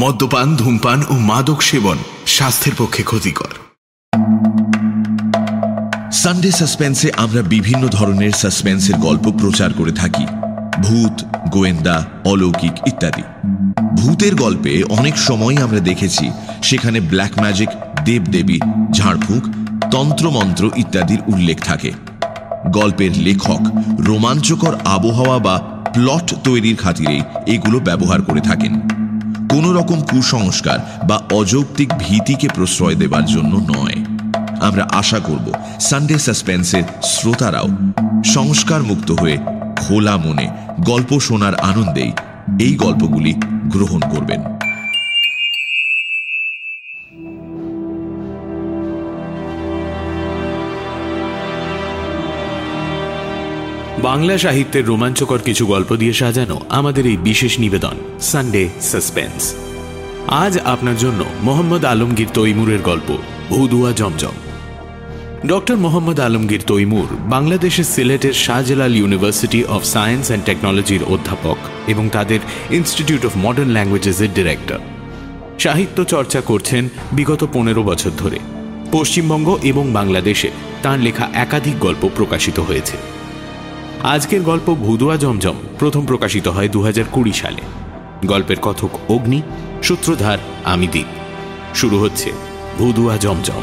মদ্যপান, ধূমপান ও মাদক সেবন স্বাস্থ্যের পক্ষে ক্ষতিকর। সানডে সাসপেন্সে আমরা বিভিন্ন ধরনের সাসপেন্সের গল্প প্রচার করে থাকি। ভূত, গোয়েন্দা, অলৌকিক ইত্যাদি। ভূতের গল্পে অনেক সময় আমরা দেখেছি, সেখানে ব্ল্যাক ম্যাজিক দেবদেবী, ঝাড়ফুঁক, তন্ত্রমন্ত্র ইত্যাদির উল্লেখ থাকে। গল্পের লেখক রোমাঞ্চকর আবহাওয়া বা প্লট তৈরির খাতিরেই এগুলো ব্যবহার করে থাকেন। কোন রকম কুসংস্কার বা অযৌক্তিক ভীতিকে প্রশ্রয় দেবার জন্য নয়। আমরা আশা করব সানডে সাসপেন্সের শ্রোতারাও সংস্কার মুক্ত হয়ে খোলা মনে গল্প শোনার আনন্দেই এই গল্পগুলি গ্রহণ করবেন। বাংলা সাহিত্যের রোমাঞ্চকর কিছু গল্প দিয়ে সাজানো আমাদের এই বিশেষ নিবেদন সানডে সাসপেন্স আজ আপনার জন্য মোহাম্মদ আলমগীর তৈমুরের গল্প, ভুদুয়া জমজম। ডক্টর মোহাম্মদ আলমগীর তৈমুর বাংলাদেশের সিলেটের Shahjalal university of science and টেকনোলজির অধ্যাপক এবং তাদের ইনস্টিটিউট অফ মডার্ন ল্যাঙ্গুয়েজেসের ডিরেক্টর সাহিত্য চর্চা করছেন বিগত পনেরো বছর ধরে। পশ্চিমবঙ্গ এবং বাংলাদেশে তার লেখা একাধিক গল্প প্রকাশিত হয়েছে। আজকের গল্প ভুদুয়া জমজম, প্রথম প্রকাশিত হয় দু হাজার কুড়ি সালে। গল্পের কথক অগ্নি, সূত্রধার আমি দ্বীপ শুরু হচ্ছে ভুদুয়া জমজম।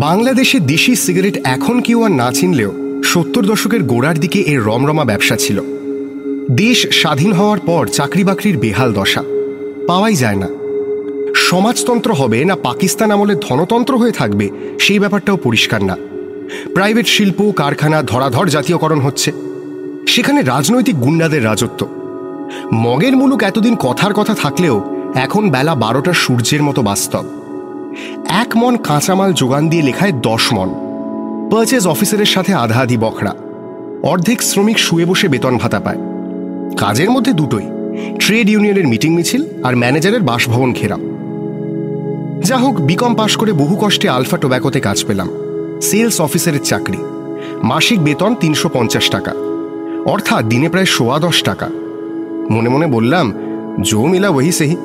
বাংলাদেশে দেশি সিগারেট এখন কেউ আর না চিনলেও সত্তর দশকের গোড়ার দিকে এর রমরমা ব্যবসা ছিল। দেশ স্বাধীন হওয়ার পর চাকরি বাকরির বেহাল দশা। পাওয়াই যায় না। সমাজতন্ত্র হবে না পাকিস্তান আমলে ধনতন্ত্র হয়ে থাকবে, সেই ব্যাপারটাও পরিষ্কার না। প্রাইভেট শিল্প, কারখানা, ধরাধর জাতীয়করণ হচ্ছে। সেখানে রাজনৈতিক গুন্ডাদের রাজত্ব। মগের মুলুক এতদিন কথার কথা থাকলেও এখন বেলা বারোটা সূর্যের মতো বাস্তব। এক মন কাঁচামাল যোগান দিয়ে লেখায় দশ মন। পারচেজ অফিসারের সাথে আধা আধি বখরা। অর্ধেক শ্রমিক শুয়ে বসে বেতন ভাতা পায়। কাজের মধ্যে দুটোই। ট্রেড ইউনিয়নের মিটিং মিছিল আর ম্যানেজারের বাসভবন ঘেরা যা হোক, বিকম পাশ করে বহু কষ্টে আলফা টোব্যাকোতে কাজ পেলাম। সেলস অফিসারের চাকরি। মাসিক বেতন তিনশো পঞ্চাশ টাকা। অর্থাৎ দিনে প্রায় সোয়া দশ টাকা। মনে মনে বললাম জো মিলা ওহি সেহি।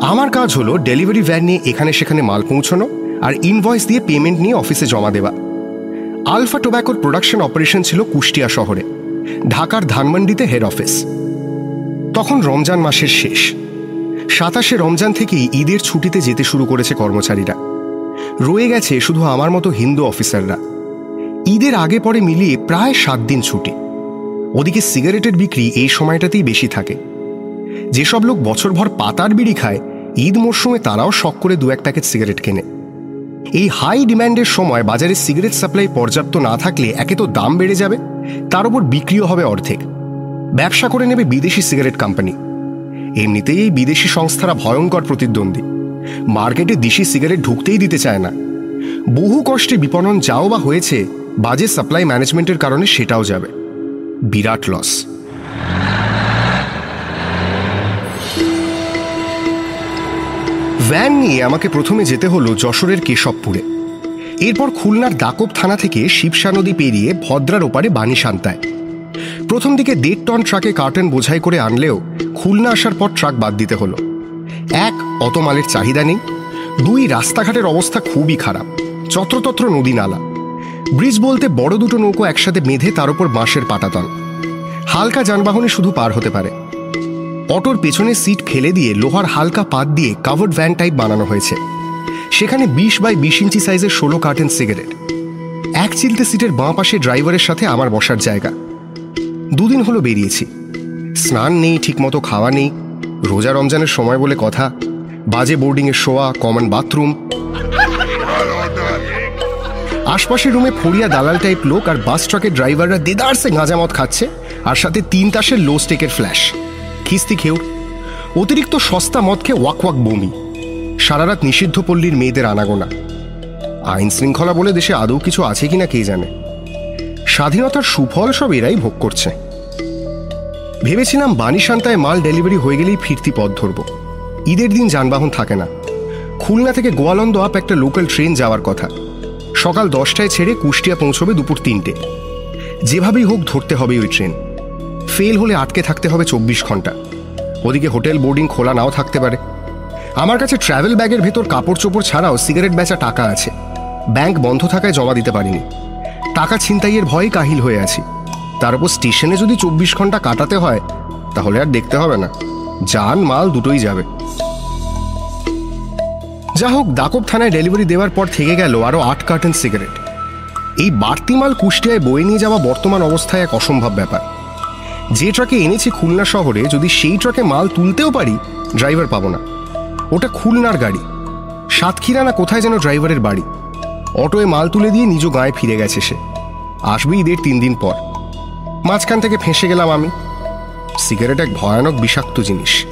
আমার কাজ হলো ডেলিভারি ভ্যান নিয়ে এখানে সেখানে মাল পৌঁছানো আর ইনভয়েস দিয়ে পেমেন্ট নিয়ে অফিসে জমা দেওয়া। আলফা টোব্যাকোর প্রোডাকশন অপারেশন ছিল কুষ্টিয়া শহরে। ঢাকার ধানমন্ডিতে হেড অফিস। তখন রমজান মাসের শেষ। সাতাশে রমজান থেকেই ঈদের ছুটিতে যেতে শুরু করেছে কর্মচারীরা। রয়ে গেছে শুধু আমার মতো হিন্দু অফিসাররা। ঈদের আগে পরে মিলিয়ে প্রায় সাত দিন ছুটি। ওদিকে সিগারেটের বিক্রি এই সময়টাতেই বেশি থাকে। যেসব লোক বছরভর পাতার বিড়ি খায়, ঈদ মরশুমে তারাও শখ করে দু এক প্যাকেট সিগারেট কেনে। এই হাই ডিম্যান্ডের সময় বাজারে সিগারেট সাপ্লাই পর্যাপ্ত না থাকলে একে তো দাম বেড়ে যাবে, তার উপর বিক্রিও হবে অর্ধেক। ব্যবসা করে নেবে বিদেশি সিগারেট কোম্পানি। এমনিতেই এই বিদেশি সংস্থারা ভয়ঙ্কর প্রতিদ্বন্দ্বী। মার্কেটে দেশি সিগারেট ঢুকতেই দিতে চায় না। বহু কষ্টে বিপণন যাও বা হয়েছে, বাজে সাপ্লাই ম্যানেজমেন্টের কারণে সেটাও যাবে। বিরাট লস। ভ্যান নিয়ে আমাকে প্রথমে যেতে হলো যশোরের কেশবপুরে। এরপর খুলনার দাকব থানা থেকে শিবসা নদী পেরিয়ে ভদ্রার ওপারে বাণীশান্তায় প্রথম দিকে দেড় টন ট্রাকে কার্টেন বোঝাই করে আনলেও খুলনা আসার পর ট্রাক বাদ দিতে হলো। এক অত মালের চাহিদা নেই। দুই, রাস্তাঘাটের অবস্থা খুবই খারাপ। চত্রতত্র নদী নালা। ব্রিজ বলতে বড় দুটো নৌকো একসাথে বেঁধে তার উপর বাঁশের পাটাতন হালকা যানবাহনে শুধু পার হতে পারে। অটোর পেছনে সিট ফেলে দিয়ে লোহার হালকা পাত দিয়ে কাভার্ড ভ্যান টাইপ বানানো হয়েছে। সেখানে বিশ বাই বিশ ইঞ্চি সাইজের ষোলো কার্টেন সিগারেট। এক চিলতে সিটের বাঁ পাশে ড্রাইভারের সাথে আমার বসার জায়গা। দুদিন হলো বেরিয়েছি। স্নান নেই, ঠিকমতো খাওয়া নেই। রোজা রমজানের সময় বলে কথা। বাজে বোর্ডিংয়ের শোয়া কমন বাথরুম আশপাশের রুমে ফড়িয়া দালাল টাইপ লোক আর বাস ট্রাকের ড্রাইভাররা দেদারসে গাঁজামত খাচ্ছে আর সাথে তিন তাসের লো স্টেকের ফ্ল্যাশ খিস্তি খেউ। অতিরিক্ত সস্তা মদ খেয়ে ওয়াক ওয়াক বমি। সারারাত নিষিদ্ধ পল্লীর মেয়েদের আনাগোনা। আইন শৃঙ্খলা বলে দেশে আদৌ কিছু আছে কিনা কে জানে? স্বাধীনতার সুফল সব এরাই ভোগ করছে। ভেবেছিলাম বাণীশান্তায় মাল ডেলিভারি হয়ে গেলেই ফিরতি পথ ধরব। ঈদের দিন যানবাহন থাকে না। খুলনা থেকে গোয়ালন্দ আপ একটা লোকাল ট্রেন যাওয়ার কথা। সকাল দশটায় ছেড়ে কুষ্টিয়া পৌঁছবে দুপুর তিনটে। যেভাবেই হোক ধরতে হবে ওই ট্রেন ফেল হলে আটকে থাকতে হবে চব্বিশ ঘণ্টা। ওদিকে হোটেল বোর্ডিং খোলা নাও থাকতে পারে। আমার কাছে ট্রাভেল ব্যাগের ভেতর কাপড় চোপড় ছাড়াও সিগারেট বেচা টাকা আছে। ব্যাংক বন্ধ থাকায় জমা দিতে পারিনি। টাকা ছিনতাইয়ের ভয়ে কাহিল হয়ে আছি। তার উপর স্টেশনে যদি চব্বিশ ঘণ্টা কাটাতে হয়, তাহলে আর দেখতে হবে না। যান, মাল দুটোই যাবে। যা হোক দাকব থানায় ডেলিভারি দেওয়ার পর থেকে গেল আরও আট কার্টন সিগারেট। এই বাড়তি মাল কুষ্টিয়ায় বয়ে নিয়ে যাওয়া বর্তমান অবস্থায় এক অসম্ভব ব্যাপার। যে ট্রাকে এনেছি খুলনা শহরে, যদি সেই ট্রাকে মাল তুলতেও পারি, ড্রাইভার পাবো না। ওটা খুলনার গাড়ি। সাতক্ষীরা না কোথায় যেন ড্রাইভারের বাড়ি। অটোয় মাল তুলে দিয়ে নিজ গায়ে ফিরে গেছে সে। আসবে ঈদের তিন দিন পর। মাঝখান থেকে ফেঁসে গেলাম আমি। সিগারেট এক ভয়ানক বিষাক্ত জিনিস।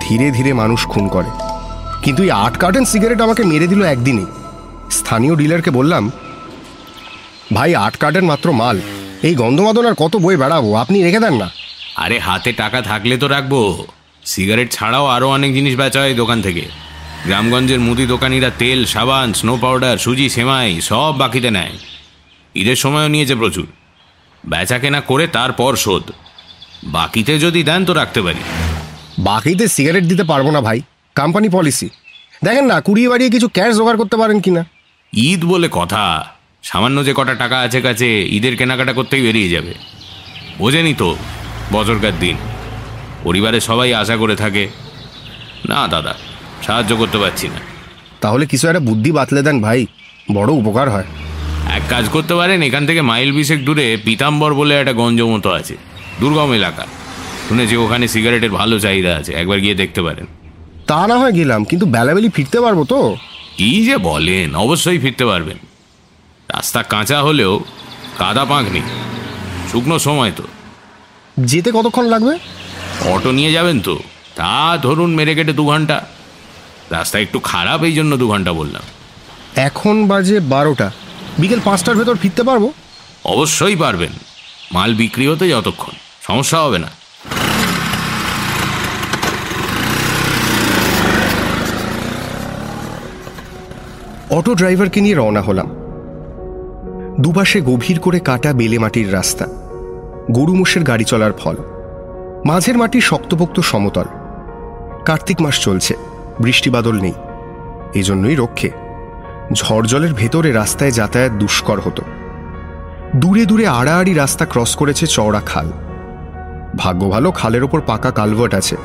ধীরে ধীরে মানুষ খুন করে। কিন্তু এই আট কার্টন সিগারেট আমাকে মেরে দিল একদিনে। স্থানীয় ডিলারকে বললাম, ভাই, আট কার্টন মাত্র মাল। এই গন্ধমাদন আর কত বই বেড়াবো? আপনি রেখে দেন না। আরে, হাতে টাকা থাকলে তো রাখব। সিগারেট ছাড়াও আরও অনেক জিনিস বেচা হয় দোকান থেকে। গ্রামগঞ্জের মুদি দোকানিরা তেল, সাবান স্নো পাউডার সুজি, সেমাই সব বাকিতে নেয়। ঈদের সময়ও নিয়েছে প্রচুর। বেচা কেনা করে তারপর শোধ। বাকিতে যদি দেন তো রাখতে পারি। বাকিতে সিগারেট দিতে পারব না ভাই। কোম্পানি পলিসি দেখেন না কুড়িয়ে বাড়িয়ে কিছু ক্যাশ জোগাড় করতে পারেন কিনা। ঈদ বলে কথা। সামান্য যে কটা টাকা আছে কাছে ঈদের কেনাকাটা করতেই বেরিয়ে যাবে। বোঝেনি তো বছরকার দিন। পরিবারের সবাই আশা করে থাকে। না দাদা সাহায্য করতে পারছি না। তাহলে কিছু একটা বুদ্ধি বাতলে দেন ভাই। বড় উপকার হয়। কাজ করতে পারেন এখান থেকে মাইল বিশেক দূরে পিতাম্বর বলে একটা গঞ্জ মতো আছে দুর্গম এলাকা। শুনেছি ওখানে সিগারেটের ভালো চাহিদা আছে একবার গিয়ে দেখতে পারেন। তা না হয় গেলাম কিন্তু বেলাবেলি ফিরতে পারব তো? কি যে বলেন অবশ্যই ফিরতে পারবেন। রাস্তা কাঁচা হলেও কাদা পাঁক নেই শুকনো সময় তো। যেতে কতক্ষণ লাগবে? অটো নিয়ে যাবেন তো তা ধরুন মেরে কেটে দু ঘণ্টা। রাস্তা একটু খারাপ এই জন্য দু ঘণ্টা বললাম। এখন বাজে বারোটা। বিকেল পাঁচটার ভেতর ফিরতে পারব? অবশ্যই পারবেন। মাল বিক্রি হতে যতক্ষণ সমস্যা হবে না। অটো ড্রাইভারকে নিয়ে রওনা হলাম। দুপাশে গভীর করে কাটা বেলে মাটির রাস্তা। গরু মোষের গাড়ি চলার ফল। মাঝের মাটি শক্তপোক্ত সমতল। কার্তিক মাস চলছে বৃষ্টি বাদল নেই। এজন্যই রক্ষে। ঝড় জলের ভেতরে রাস্তায় যাতায়াত দুষ্কর হতো। দূরে দূরে আড়াআড়ি রাস্তা ক্রস করেছে চওড়া খাল। ভাগ্য ভালো খালের ওপর পাকা কালভার্ট আছে।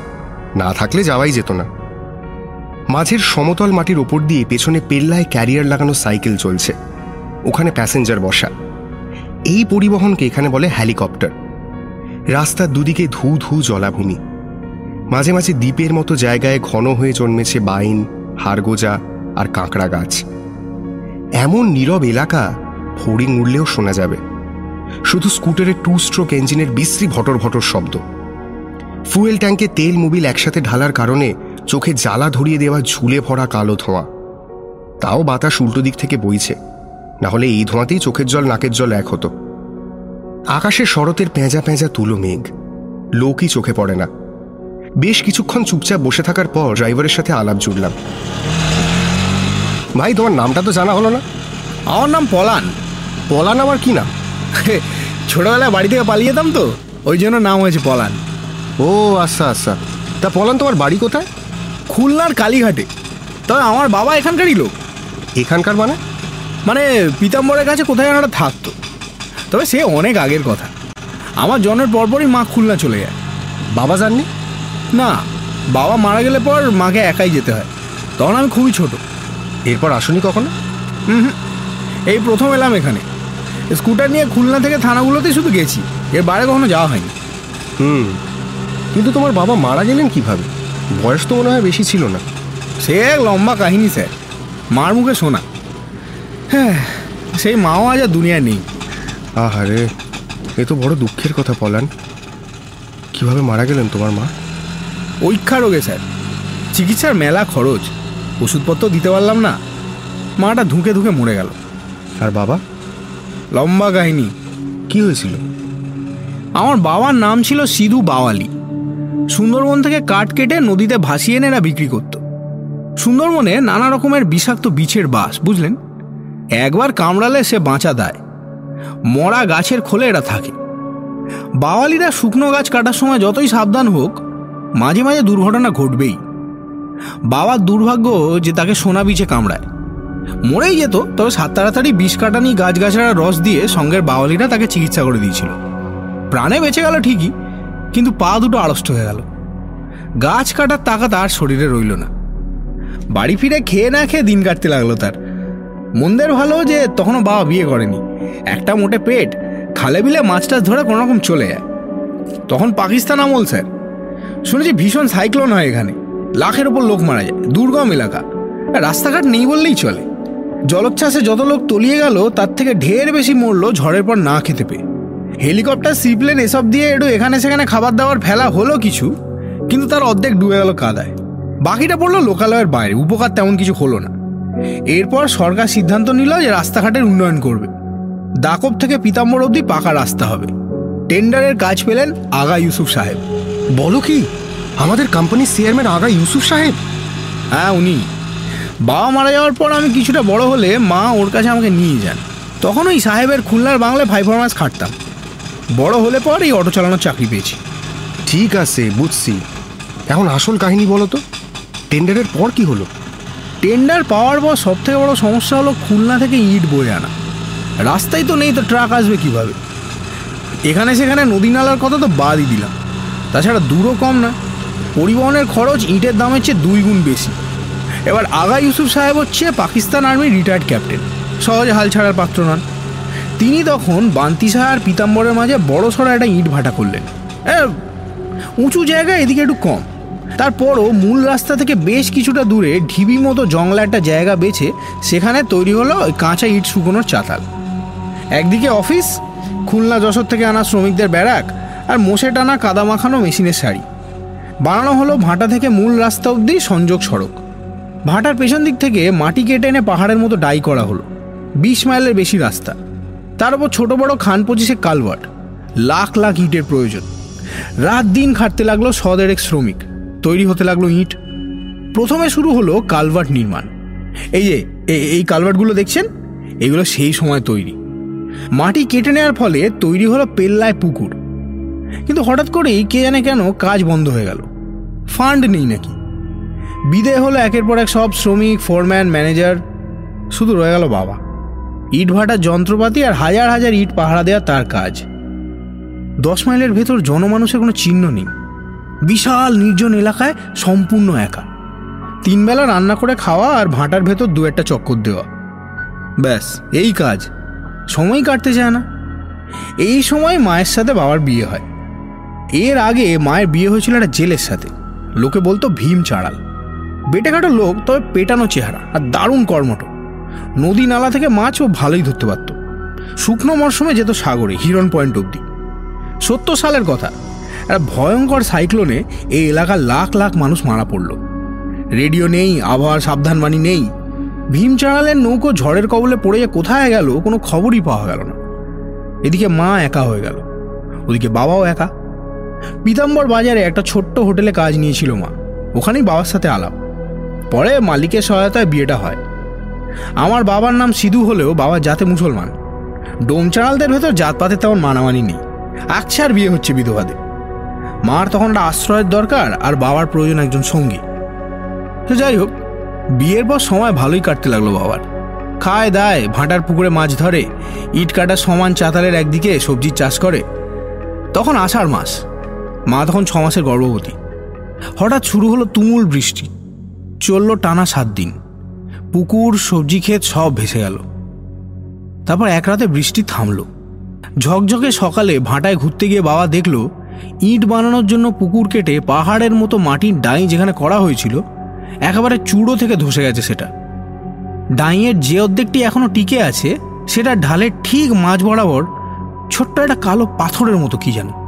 না থাকলে যাওয়াই যেত না। মাঝের সমতল মাটির ওপর দিয়ে পেছনে পেল্লায় ক্যারিয়ার লাগানো সাইকেল চলছে। ওখানে প্যাসেঞ্জার বসা। এই পরিবহনকে এখানে বলে হেলিকপ্টার। রাস্তার দুদিকে ধু ধু জলাভূমি। মাঝে মাঝে দ্বীপের মতো জায়গায় ঘন হয়ে জন্মেছে বাইন, হারগোজা আর কাঁকড়া গাছ। এমন নীরব এলাকা, ফড়িং উড়লেও শোনা যাবে। শুধু স্কুটারের টু স্ট্রোক ইঞ্জিনের বিশ্রী ভটর ভটর শব্দ। ফুয়েল ট্যাঙ্কে তেল মোবিল একসাথে ঢালার কারণে চোখে জ্বালা ধরিয়ে দেওয়া ঝুলে ভরা কালো ধোঁয়া। তাও বাতাস উল্টো দিক থেকে বইছে। না হলে এই ধোঁয়াতেই চোখের জল, নাকের জল এক হতো। আকাশে শরতের পেঁজা পেঁজা তুলো মেঘ। লোকই চোখে পড়ে না। বেশ কিছুক্ষণ চুপচাপ বসে থাকার পর ড্রাইভারের সাথে আলাপ জুড়লাম। ভাই তোমার নামটা তো জানা হলো না। আমার নাম পলান। পলান আমার কি নাম? ছোটবেলায় বাড়ি থেকে পালিয়ে যেতাম তো ওই জন্য নাম হয়েছে পলান। ও আচ্ছা আচ্ছা। তা পলান তোমার বাড়ি কোথায়? খুলনার কালীঘাটে। তবে আমার বাবা এখানকারই লোক। এখানকার মানে? মানে পিতাম্বরের কাছে কোথায় যেন একটা থাকতো। তবে সে অনেক আগের কথা। আমার জন্মের পরপরই মা খুলনা চলে যায়। বাবা জাননি? না বাবা মারা গেলে পর মাকে একাই যেতে হয়। তখন আমি খুবই ছোট। এরপর আসুনি কখনো? এই প্রথম এলাম এখানে। স্কুটার নিয়ে খুলনা থেকে থানাগুলোতে শুধু গেছি। এর বাইরে কখনো যাওয়া হয়নি। হুম। কিন্তু তোমার বাবা মারা গেলেন কীভাবে? বয়স তো মনে হয় বেশি ছিল না। সে এক লম্বা কাহিনী স্যার। মার মুখে শোনা হ্যাঁ সেই মাও আজ আর দুনিয়ায় নেই। আহারে এ তো বড় দুঃখের কথা পলান। কীভাবে মারা গেলেন তোমার মা? পরীক্ষা রোগে স্যার। চিকিৎসার মেলা খরচ। ওষুধপত্র দিতে পারলাম না। মাটা ধুঁকে ধুঁকে মরে গেল। আর বাবা? লম্বা কাহিনী। কি হয়েছিল? আমার বাবার নাম ছিল সিধু বাওয়ালি। সুন্দরবন থেকে কাঠ কেটে নদীতে ভাসিয়ে এনে এরা বিক্রি করত। সুন্দরবনে নানা রকমের বিষাক্ত বিছের বাস বুঝলেন? একবার কামড়ালে সে বাঁচা দেয়। মরা গাছের খোলে এরা থাকে। বাওয়ালিরা শুকনো গাছ কাটার সময় যতই সাবধান হোক মাঝে মাঝে দুর্ঘটনা ঘটবেই। বাবার দুর্ভাগ্য যে তাকে সোনা বিছে কামড়ায়। মরেই যেত, তবে সাত তাড়াতাড়ি বিষ কাটানি গাছগাছড়ার রস দিয়ে সঙ্গের বাওয়ালিরা তাকে চিকিৎসা করে দিয়েছিল। প্রাণে বেঁচে গেল ঠিকই, কিন্তু পা দুটো আড়ষ্ট হয়ে গেল। গাছ কাটার টাকা তার শরীরে রইল না। বাড়ি ফিরে খেয়ে না খেয়ে দিন কাটতে লাগল তার। মন্দের ভালো যে তখনও বাবা বিয়ে করেনি। একটা মোটে পেট, খালে বিলে মাছ টাছ ধরে কোনোরকম চলে যায়। তখন পাকিস্তান আমল, স্যার। শুনেছি ভীষণ সাইক্লোন হয় এখানে। লাখের ওপর লোক মারা যায়, দুর্গম এলাকা। রাস্তাঘাট নেই বললেই চলে। জলোচ্ছ্বাসে যত লোক তলিয়ে গেল, তার থেকে ঢের বেশি মরল ঝড়ের পর না খেতে পেয়ে। হেলিকপ্টার, সিপ্লেন এসব দিয়ে একটু এখানে সেখানে খাবার দাবার ফেলা হলো কিছু, কিন্তু তার অর্ধেক ডুবে গেল কাদায়। বাকিটা পড়ল লোকালয়ের বাইরে, উপকার তেমন কিছু হলো না। এরপর সরকার সিদ্ধান্ত নিল যে রাস্তাঘাটের উন্নয়ন করবে। দাকব থেকে পিতাম্বর অবধি পাকা রাস্তা হবে। টেন্ডারের কাজ পেলেন আগা ইউসুফ সাহেব। বলো কি? আমাদের কোম্পানির চেয়ারম্যান আগা ইউসুফ সাহেব। হ্যাঁ উনি। বাবা মারা যাওয়ার পর আমি কিছুটা বড় হলে মা ওর কাছে আমাকে নিয়ে যান। তখন ওই সাহেবের খুলনার বাংলায় ফাইভ মাস খাটতাম। বড় হলে পর এই অটো চালানোর চাকরি পেয়েছি। ঠিক আছে বুঝছি। এখন আসল কাহিনী বলো তো টেন্ডারের পর কি হলো? টেন্ডার পাওয়ার পর সব থেকে বড় সমস্যা হলো খুলনা থেকে ইট বয়ে আনা। রাস্তায় তো নেই তো ট্রাক আসবে কীভাবে? এখানে সেখানে নদী নালার কথা তো বাদই দিলাম। তাছাড়া দূরও কম না। পরিবহনের খরচ ইটের দামের চেয়ে দুই গুণ বেশি। এবার আগা ইউসুফ সাহেব হচ্ছে পাকিস্তান আর্মির রিটায়ার্ড ক্যাপ্টেন সহজে হাল ছাড়ার পাত্র নন। তিনি তখন বান্তিসাহ আর পিতাম্বরের মাঝে বড় সড়ো একটা ইট ভাটা করলেন। উঁচু জায়গা, এদিকে একটু কম। তারপরও মূল রাস্তা থেকে বেশ কিছুটা দূরে ঢিবি মতো জংলা একটা জায়গা বেছে সেখানে তৈরি হলো কাঁচা ইট শুকোনোর চাতাল। একদিকে অফিস, খুলনা যশোর থেকে আনা শ্রমিকদের ব্যারাক আর মোষে টানা কাদা মাখানো মেশিনের শাড়ি। বানানো হলো ভাটা থেকে মূল রাস্তা অবধি সংযোগ সড়ক। ভাটার পেছন দিক থেকে মাটি কেটে এনে পাহাড়ের মতো ডাই করা হলো। বিশ মাইলের বেশি রাস্তা। তার উপর ছোট বড় খান পঁচিশে কালভার্ট। লাখ লাখ ইটের প্রয়োজন। রাত দিন খাটতে লাগল সদেরেক শ্রমিক। তৈরি হতে লাগল ইট। প্রথমে শুরু হলো কালভার্ট নির্মাণ। এই যে এই কালভার্টগুলো দেখছেন? এগুলো সেই সময় তৈরি। মাটি কেটে নেওয়ার ফলে তৈরি হলো পেল্লায় পুকুর। কিন্তু হঠাৎ করেই কে জানে কেন কাজ বন্ধ হয়ে গেল। ফান্ড নেই নাকি? বিদে হলো একের পর এক সব শ্রমিক, ফোরম্যান, ম্যানেজার, শুধু রয়ে গেল বাবা। ইট ভাটার যন্ত্রপাতি আর হাজার হাজার ইট পাহারা দেওয়া তার কাজ। দশ মাইলের ভেতর জনমানুষের কোনো চিহ্ন নেই। বিশাল নির্জন এলাকায় সম্পূর্ণ একা। তিনবেলা রান্না করে খাওয়া আর ভাটার ভেতর দু একটা চক্কর দেওয়া। ব্যাস, এই কাজ। সময় কাটতে চায় না। এই সময় মায়ের সাথে বাবার বিয়ে হয়। এর আগে মায়ের বিয়ে হয়েছিল একটা জেলের সাথে। লোকে বলতো ভীম চাড়াল। বেটেঘাটো লোক তবে পেটানো চেহারা আর দারুণ কর্মঠ নদী নালা থেকে মাছ ও ভালোই ধরতে পারত। শুকনো মরশুমে যেত সাগরে হিরন পয়েন্ট অবধি সত্তর সালের কথা একটা ভয়ঙ্কর সাইক্লোনে এই এলাকার লাখ লাখ মানুষ মারা পড়ল। রেডিও নেই, আবহাওয়ার সাবধানবাণী নেই। ভীম চাড়ালের নৌকো ঝড়ের কবলে পড়ে যে কোথায় গেল, কোনো খবরই পাওয়া গেল না। এদিকে মা একা হয়ে গেল। ওদিকে বাবাও একা। পিতাম্বর বাজারে একটা ছোট্ট হোটেলে কাজ নিয়েছিল মা। ওখানেই বাবার সাথে আলাপ। পরে মালিকের সহায়তায় বিয়েটা হয়। আমার বাবার নাম সিধু হলেও বাবা জাতে মুসলমান। ডোমচাড়ালদের ভেতর জাতপাতের তেমন মানামানি নেই। আকছার বিয়ে হচ্ছে বিধবাদের। মার তখন একটা আশ্রয়ের দরকার আর বাবার প্রয়োজন একজন সঙ্গী। তো যাই হোক, বিয়ের পর সময় ভালোই কাটতে লাগল বাবার। খায় দায়, ভাঁটার পুকুরে মাছ ধরে, ইট কাটার সমান চাতালের একদিকে সবজির চাষ করে। তখন আষাঢ় মাস। মা তখন ছ মাসের গর্ভবতী। হঠাৎ শুরু হলো তুমুল বৃষ্টি। চলল টানা সাত দিন। পুকুর, সবজি ক্ষেত সব ভেসে গেল। তারপর এক রাতে বৃষ্টি থামল। ঝকঝকে সকালে ভাঁটায় ঘুরতে গিয়ে বাবা দেখল, ইট বানানোর জন্য পুকুর কেটে পাহাড়ের মতো মাটির ডাই যেখানে করা হয়েছিল, একেবারে চূড়ো থেকে ধসে গেছে সেটা। ডাইয়ের যে অর্ধেকটি এখনও টিকে আছে, সেটা ঢালের ঠিক মাঝ বরাবর ছোট্ট একটা কালো পাথরের মতো কি যেন।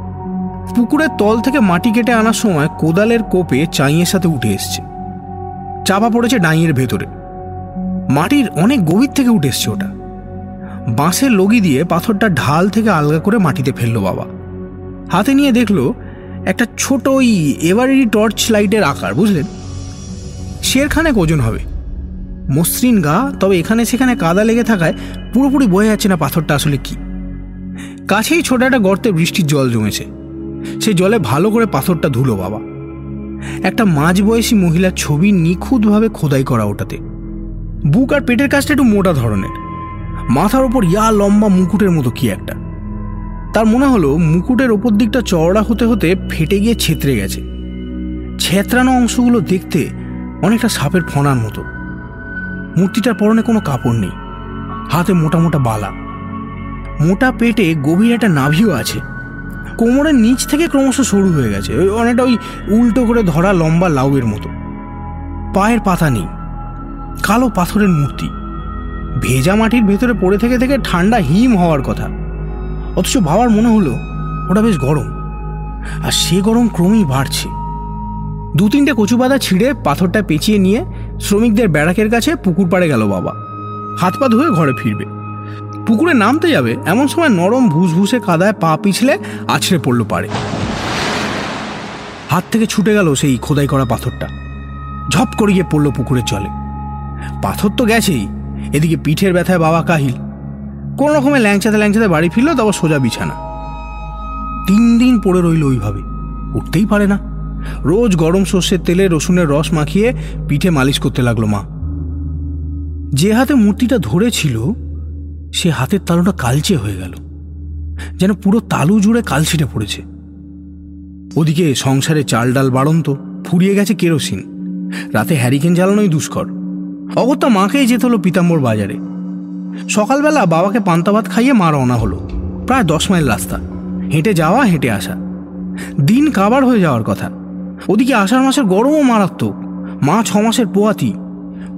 পুকুরের তল থেকে মাটি কেটে আনার সময় কোদালের কোপে চাইয়ের সাথে উঠে এসছে। চাপা পড়েছে ডাইয়ের ভেতরে। মাটির অনেক গভীর থেকে উঠে এসছে ওটা। বাঁশের লগি দিয়ে পাথরটা ঢাল থেকে আলগা করে মাটিতে ফেলল বাবা। হাতে নিয়ে দেখল একটা ছোট ওই এভারেরই টর্চ লাইটের আকার, বুঝলেন? শেরখানেক ওজন হবে। মসৃণ গা, তবে এখানে সেখানে কাদা লেগে থাকায় পুরোপুরি বোঝা যাচ্ছে না পাথরটা আসলে কি। কাছেই ছোট একটা গর্তে বৃষ্টির জল জমেছে। সেই জলে ভালো করে পাথরটা ধুলো, বাবা। একটা মাঝবয়সী মহিলার ছবি নিখুঁতভাবে খোদাই করা ওটাতে। বুক আর পেটের কাজটা একটু মোটা ধরনের। মাথার ওপর ইয়া লম্বা মুকুটের মতো কি একটা। তার মনে হলো মুকুটের ওপর দিকটা চওড়া হতে হতে ফেটে গিয়ে ছেত্রে গেছে। ছেত্রানো অংশগুলো দেখতে অনেকটা সাপের ফনার মতো। মূর্তিটার পরনে কোনো কাপড় নেই। হাতে মোটা মোটা বালা। মোটা পেটে গভীর একটা নাভিও আছে। কোমরের নিচ থেকে ক্রমশ সরু হয়ে গেছে। অনেকটা ওই উল্টো করে ধরা লম্বা লাউয়ের মতো। পায়ের পাতা নেই। কালো পাথরের মূর্তি। ভেজা মাটির ভেতরে পড়ে থেকে থেকে ঠান্ডা হিম হওয়ার কথা। অথচ ভাবার মনে হলো, ওটা বেশ গরম। আর সে গরম ক্রমেই বাড়ছে। দু তিনটে কচু পাতা ছিঁড়ে পাথরটা পেঁচিয়ে নিয়ে শ্রমিকদের ব্যারাকের কাছে পুকুর পাড়ে গেল বাবা। হাত পা ধুয়ে ঘরে ফিরবে। পুকুরে নামতে যাবে, এমন সময় নরম ভুসভুসে কাদায় পা পিছলে আছড়ে পড়ল পাড়ে। হাত থেকে ছুটে গেল সেই খোদাই করা পাথরটা। ঝপ করে গিয়ে পড়ল পুকুরের জলে। পাথর তো গেছেই, এদিকে পিঠের ব্যথায় বাবা কাহিল। কোন রকমে ল্যাংচাতে ল্যাংচাতে বাড়ি ফিরল, তারপর সোজা বিছানা। তিন দিন পড়ে রইল ওইভাবে, উঠতেই পারে না। রোজ গরম সর্ষের তেলে রসুনের রস মাখিয়ে পিঠে মালিশ করতে লাগল মা। যে হাতে মূর্তিটা ধরেছিল সে হাতের তালুটা কালচে হয়ে গেল। যেন পুরো তালু জুড়ে কালছিটে পড়েছে। ওদিকে সংসারে চাল ডাল বাড়ন্ত, ফুরিয়ে গেছে কেরোসিন। রাতে হ্যারিকেন জ্বালানোই দুষ্কর। অগত্যা মাকেই যেতে হলো পিতাম্বর বাজারে। সকালবেলা বাবাকে পান্তা ভাত খাইয়ে মা রওনা হলো। প্রায় দশ মাইল রাস্তা। হেঁটে যাওয়া, হেঁটে আসা। দিন কাবার হয়ে যাওয়ার কথা। ওদিকে আষাঢ় মাসের গরমও মারাত্মক। মা ছ মাসের পোয়াতি।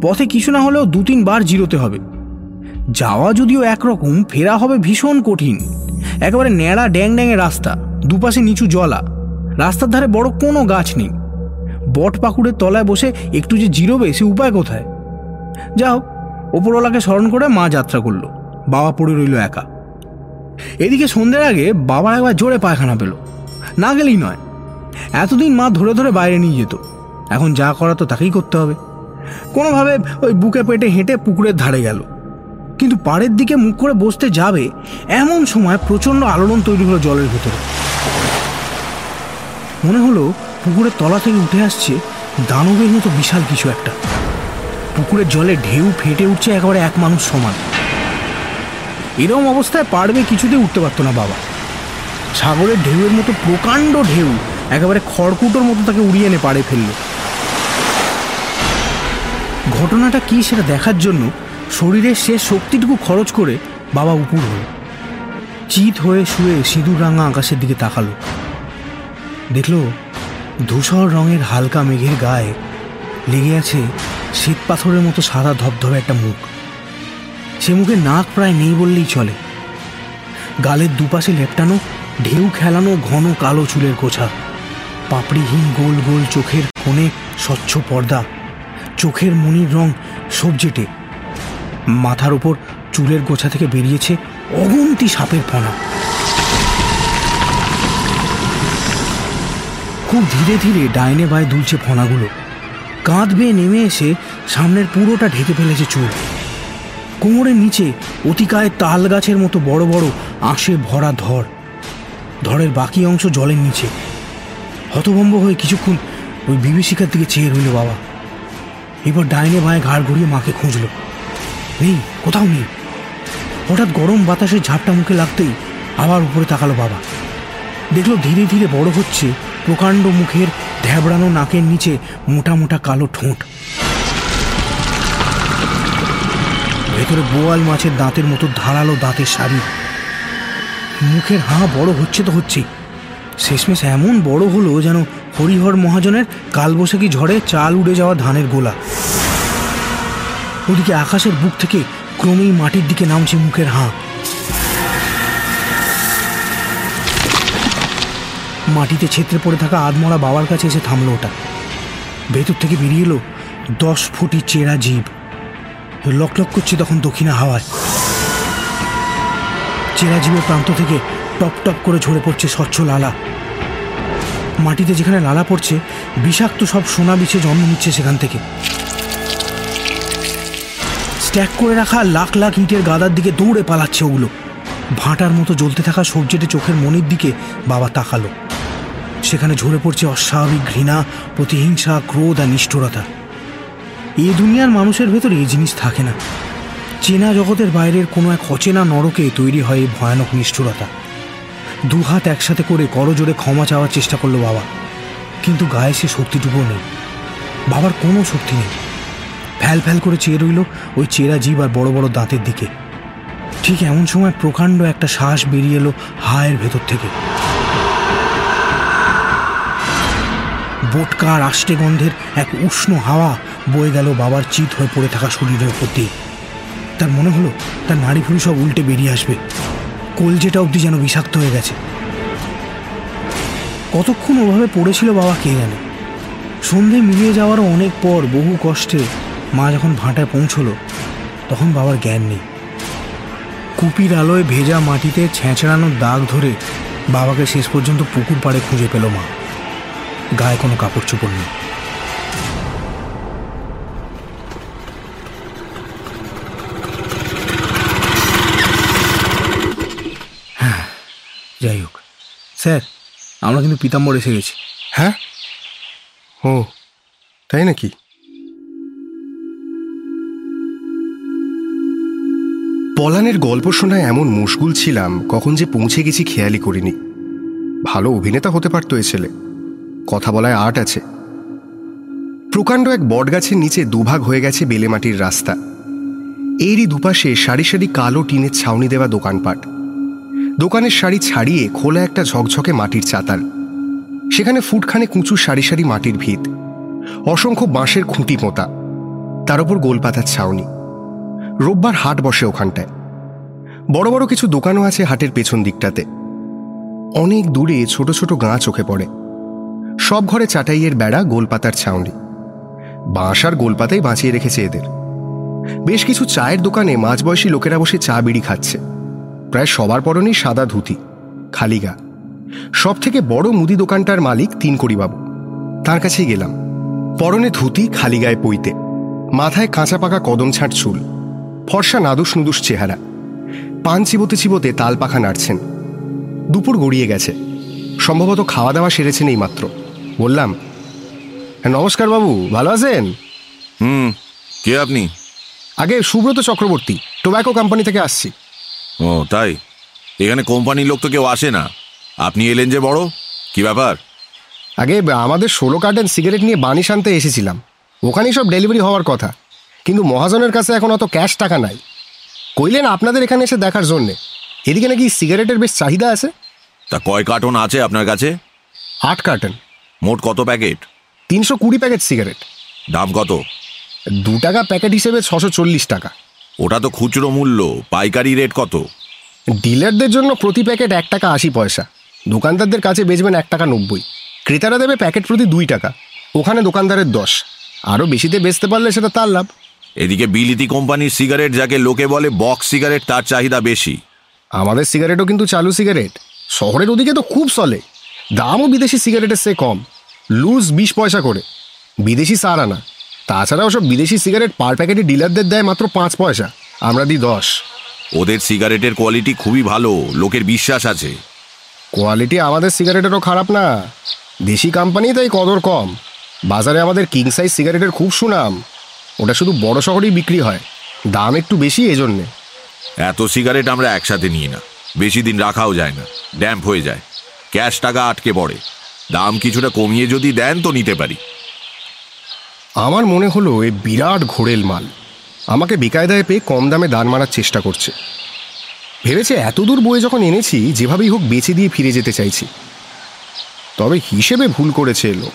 পথে কিছু না হলেও দু তিনবার জিরোতে হবে। যাওয়া যদিও একরকম, ফেরা হবে ভীষণ কঠিন। একেবারে ন্যাড়া ড্যাং ড্যাঙে রাস্তা, দুপাশে নিচু জলা। রাস্তার ধারে বড় কোনো গাছ নেই। বট পাকুড়ের তলায় বসে একটু যে জিরোবে, সে উপায় কোথায়? যা হোক, ওপরওয়ালাকে স্মরণ করে মা যাত্রা করল। বাবা পড়ে রইল একা। এদিকে সন্ধ্যের আগে বাবা একবার জোরে পায়খানা পেল। না গেলেই নয়। এতদিন মা ধরে ধরে বাইরে নিয়ে যেত। এখন যা করা তো তাকেই করতে হবে। কোনোভাবে ওই বুকে পেটে হেঁটে পুকুরের ধারে গেল। কিন্তু পাড়ের দিকে মুখ করে বসতে যাবে, এমন সময় প্রচণ্ড আলোড়ন তৈরি হলো জলের ভেতরে। মনে হলো পুকুরের তলা থেকে উঠে আসছে দানবের মতো বিশাল কিছু একটা। পুকুরের জলে ঢেউ ফেটে উঠছে একেবারে এক মানুষ সমান। এরকম অবস্থায় পারবে কিছুতে উঠতে পারতো না বাবা। সাগরের ঢেউয়ের মতো প্রকাণ্ড ঢেউ একেবারে খড়কুটোর মতো তাকে উড়িয়ে এনে পাড়ে ফেলল। ঘটনাটা কি সেটা দেখার জন্য শরীরের শেষ শক্তিটুকু খরচ করে বাবা উপুর হল। চিত হয়ে শুয়ে সিঁদুর রাঙা আকাশের দিকে তাকালো। দেখল ধূসর রঙের হালকা মেঘের গায়ে লেগে আছে শ্বেত পাথরের মতো সাদা ধবধবে একটা মুখ। সে মুখে নাক প্রায় নেই বললেই চলে। গালের দুপাশে লেপটানো, ঢেউ খেলানো ঘন কালো চুলের গোছা। পাপড়িহীন গোল গোল চোখের কোণে স্বচ্ছ পর্দা। চোখের মনির রং সবজেটে। মাথার উপর চুলের গোছা থেকে বেরিয়েছে অগন্তি সাপের ফনা খুব ধীরে ধীরে ডাইনে বায়ে দুলছে ফনাগুলো কাঁধ বেয়ে নেমে এসে সামনের পুরোটা ঢেকে ফেলেছে চুল। কোমরের নিচে অতিকায় তাল গাছের মতো বড় বড় আঁশে ভরা ধর। ধরের বাকি অংশ জলের নিচে। হতভম্ব হয়ে কিছুক্ষণ ওই বিভীষিকার দিকে চেয়ে রইল বাবা। এবার ডাইনে বাঁয়ে ঘাড় ঘুরিয়ে মাকে খুঁজল। নেই কোথাও নেই। হঠাৎ গরম বাতাসের ঝাপটা মুখে লাগতেই আবার উপরে তাকালো বাবা। দেখল ধীরে ধীরে বড় হচ্ছে প্রকাণ্ড মুখের ধ্যাবড়ানো নাকের নিচে মোটা মোটা কালো ঠোঁট। ভেতরে বোয়াল মাছের দাঁতের মতো ধারালো দাঁতের শাড়ি। মুখের হাঁ বড় হচ্ছে তো হচ্ছে শেষমেশ এমন বড় হলো যেন হরিহর মহাজনের কালবৈশাখী ঝড়ে চাল উড়ে যাওয়া ধানের গোলা। ওদিকে আকাশের বুক থেকে ক্রমেই মাটির দিকে নামছে মুখের হাঁ। মাটিতে ছেত্রে পড়ে থাকা আধমরা বাবার কাছে এসে থামলো ওটা। ভেতর থেকে বেরিয়ে এলো দশ ফুটি চেরা জীব। লকলক করছে তখন দক্ষিণা হাওয়ায়। চেরা জীবের প্রান্ত থেকে টপ টপ করে ঝরে পড়ছে স্বচ্ছ লালা। মাটিতে যেখানে লালা পড়ছে, বিষাক্ত সব সোনা বিছে জন্ম নিচ্ছে সেখান থেকে। স্ট্যাক করে রাখা লাখ লাখ ইটের গাদার দিকে দৌড়ে পালাচ্ছে ওগুলো। ভাঁটার মতো জ্বলতে থাকা সবজেটে চোখের মনির দিকে বাবা তাকালো। সেখানে ঝরে পড়ছে অস্বাভাবিক ঘৃণা, প্রতিহিংসা, ক্রোধ আর নিষ্ঠুরতা। এই দুনিয়ার মানুষের ভেতর এই জিনিস থাকে না। চেনা জগতের বাইরের কোনো এক অচেনা নরকে তৈরি হয় এই ভয়ানক নিষ্ঠুরতা। দুহাত একসাথে করে করজোরে ক্ষমা চাওয়ার চেষ্টা করল বাবা। কিন্তু গায়ে সে শক্তিটুকুও নেই। বাবার কোনো শক্তি নেই। ফ্যাল ফ্যাল করে চেয়ে রইল ওই চেরা জীব আর বড় বড় দাঁতের দিকে। ঠিক এমন সময় প্রকাণ্ড একটা শ্বাস বেরিয়ে এলো হায়ের ভেতর থেকে। বোটকা আর আষ্টে গন্ধের এক উষ্ণ হাওয়া বয়ে গেল বাবার চিত হয়ে পড়ে থাকা শরীরের উপর দিয়ে। তার মনে হলো তার নাড়ি ফুড়ি সব উল্টে বেরিয়ে আসবে। কলজেটা অবধি যেন বিষাক্ত হয়ে গেছে। কতক্ষণ ওভাবে পড়েছিল বাবা কে জানে? সন্ধে মিলিয়ে যাওয়ারও অনেক পর বহু কষ্টে মা যখন ভাঁটায় পৌঁছলো, তখন বাবার জ্ঞান নেই। কুপির আলোয় ভেজা মাটিতে ছেঁচড়ানোর দাগ ধরে বাবাকে শেষ পর্যন্ত পুকুর পাড়ে খুঁজে পেল মা। গায়ে কোনো কাপড় চোপড় নেই। হ্যাঁ যাই হোক। স্যার, আমরা কিন্তু পিতাম্বর এসে গেছি। হ্যাঁ? ও, তাই নাকি? পলানের গল্প শোনায় এমন মুশগুল ছিলাম, কখন যে পৌঁছে গেছি খেয়ালই করিনি। ভালো অভিনেতা হতে পারতো এ ছেলে। কথা বলায় আর্ট আছে। প্রকাণ্ড এক বটগাছের নিচে দুভাগ হয়ে গেছে বেলেমাটির রাস্তা। এরই দুপাশে সারি সারি কালো টিনের ছাউনি দেওয়া দোকানপাট। দোকানের শাড়ি ছাড়িয়ে খোলা একটা ঝকঝকে মাটির চাতাল। সেখানে ফুটখানে কুঁচু সারি সারি মাটির ভিত। অসংখ্য বাঁশের খুঁটি পোঁতা। তার উপর গোলপাতার ছাউনি। রোববার হাট বসে ওখানটায়। বড় বড় কিছু দোকানও আছে হাটের পেছন দিকটাতে। অনেক দূরে ছোট ছোট গাঁ চোখে পড়ে। সব ঘরে চাটাইয়ের বেড়া, গোলপাতার ছাউনি। বাঁশ আর গোলপাতাই বাঁচিয়ে রেখেছে এদের। বেশ কিছু চায়ের দোকানে মাঝবয়সী লোকেরা বসে চা বিড়ি খাচ্ছে। প্রায় সবার পরনেই সাদা ধুতি, খালি গা। সব থেকে বড় মুদি দোকানটার মালিক তিন বাবু তার কাছেই গেলাম। পরনে ধুতি, খালি গায়ে পইতে মাথায় কাঁচা পাকা কদম ছাঁট চুল। ফর্সা নাদুস নুদুস চেহারা। পান চিবোতে চিবোতে তাল পাখা নাড়ছেন। দুপুর গড়িয়ে গেছে। সম্ভবত খাওয়া দাওয়া সেরেছেন এই মাত্র বললাম "হ্যাঁ, নমস্কার বাবু ভালো আছেন? হুম কে আপনি? আগে সুব্রত চক্রবর্তী টোব্যাকো কোম্পানি থেকে আসছি। ও তাই? এখানে কোম্পানির লোক তো কেউ আসে না। আপনি এলেন যে বড়? কি ব্যাপার? আগে আমাদের ষোলো কার্টন সিগারেট নিয়ে বানিশ আনতে এসেছিলাম। ওখানেই সব ডেলিভারি হওয়ার কথা। কিন্তু মহাজনের কাছে এখন অত ক্যাশ টাকা নাই। কইলেন আপনাদের এখানে এসে দেখার জন্যে। এদিকে নাকি সিগারেটের বেশ চাহিদা আছে? তা কয় কার্টন আছে আপনার কাছে? আট কার্টন। মোট কত প্যাকেট? তিনশো কুড়ি প্যাকেট সিগারেট। দাম কত? দু টাকা প্যাকেট হিসেবে ছশো চল্লিশ টাকা। ওটা তো খুচরো মূল্য পাইকারি রেট কত? ডিলারদের জন্য প্রতি প্যাকেট এক টাকা আশি পয়সা। দোকানদারদের কাছে বেচবেন এক টাকা নব্বই। ক্রেতারা দেবে প্যাকেট প্রতি দুই টাকা। ওখানে দোকানদারের দশ। আরও বেশিতে বেচতে পারলে সেটা তার লাভ। এদিকে বিলিতি কোম্পানির সিগারেট যাকে লোকে বলে বক্স সিগারেট তার চাহিদা বেশি। আমাদের সিগারেটও কিন্তু চালু সিগারেট। শহরের ওদিকে তো খুব চলে। দামও বিদেশি সিগারেটের সে কম। লুজ বিশ পয়সা করে। বিদেশি সার আনা। তাছাড়া ওসব বিদেশি সিগারেট পার প্যাকেটে ডিলারদের দেয় মাত্র পাঁচ পয়সা। আমরা দিই দশ। ওদের সিগারেটের কোয়ালিটি খুবই ভালো। লোকের বিশ্বাস আছে। কোয়ালিটি আমাদের সিগারেটেরও খারাপ না। দেশি কোম্পানি তাই কদর কম। বাজারে আমাদের কিং সাইজ সিগারেটের খুব সুনাম। ওটা শুধু বড় শহরেই বিক্রি হয়। দাম একটু বেশি এজন্যে। এত সিগারেট আমরা একসাথে নিই না। বেশি দিন রাখাও যায় না। ড্যাম্প হয়ে যায়। ক্যাশ টাকা আটকে পড়ে। দাম কিছুটা কমিয়ে যদি দেন তো নিতে পারি। আমার মনে হলো এ বিরাট ঘোরেল মাল। আমাকে বেকায়দায় পেয়ে কম দামে দান মারার চেষ্টা করছে। ভেবেছে এত দূর বয়ে যখন এনেছি যেভাবেই হোক বেচে দিয়ে ফিরে যেতে চাইছি। তবে হিসেবে ভুল করেছে লোক।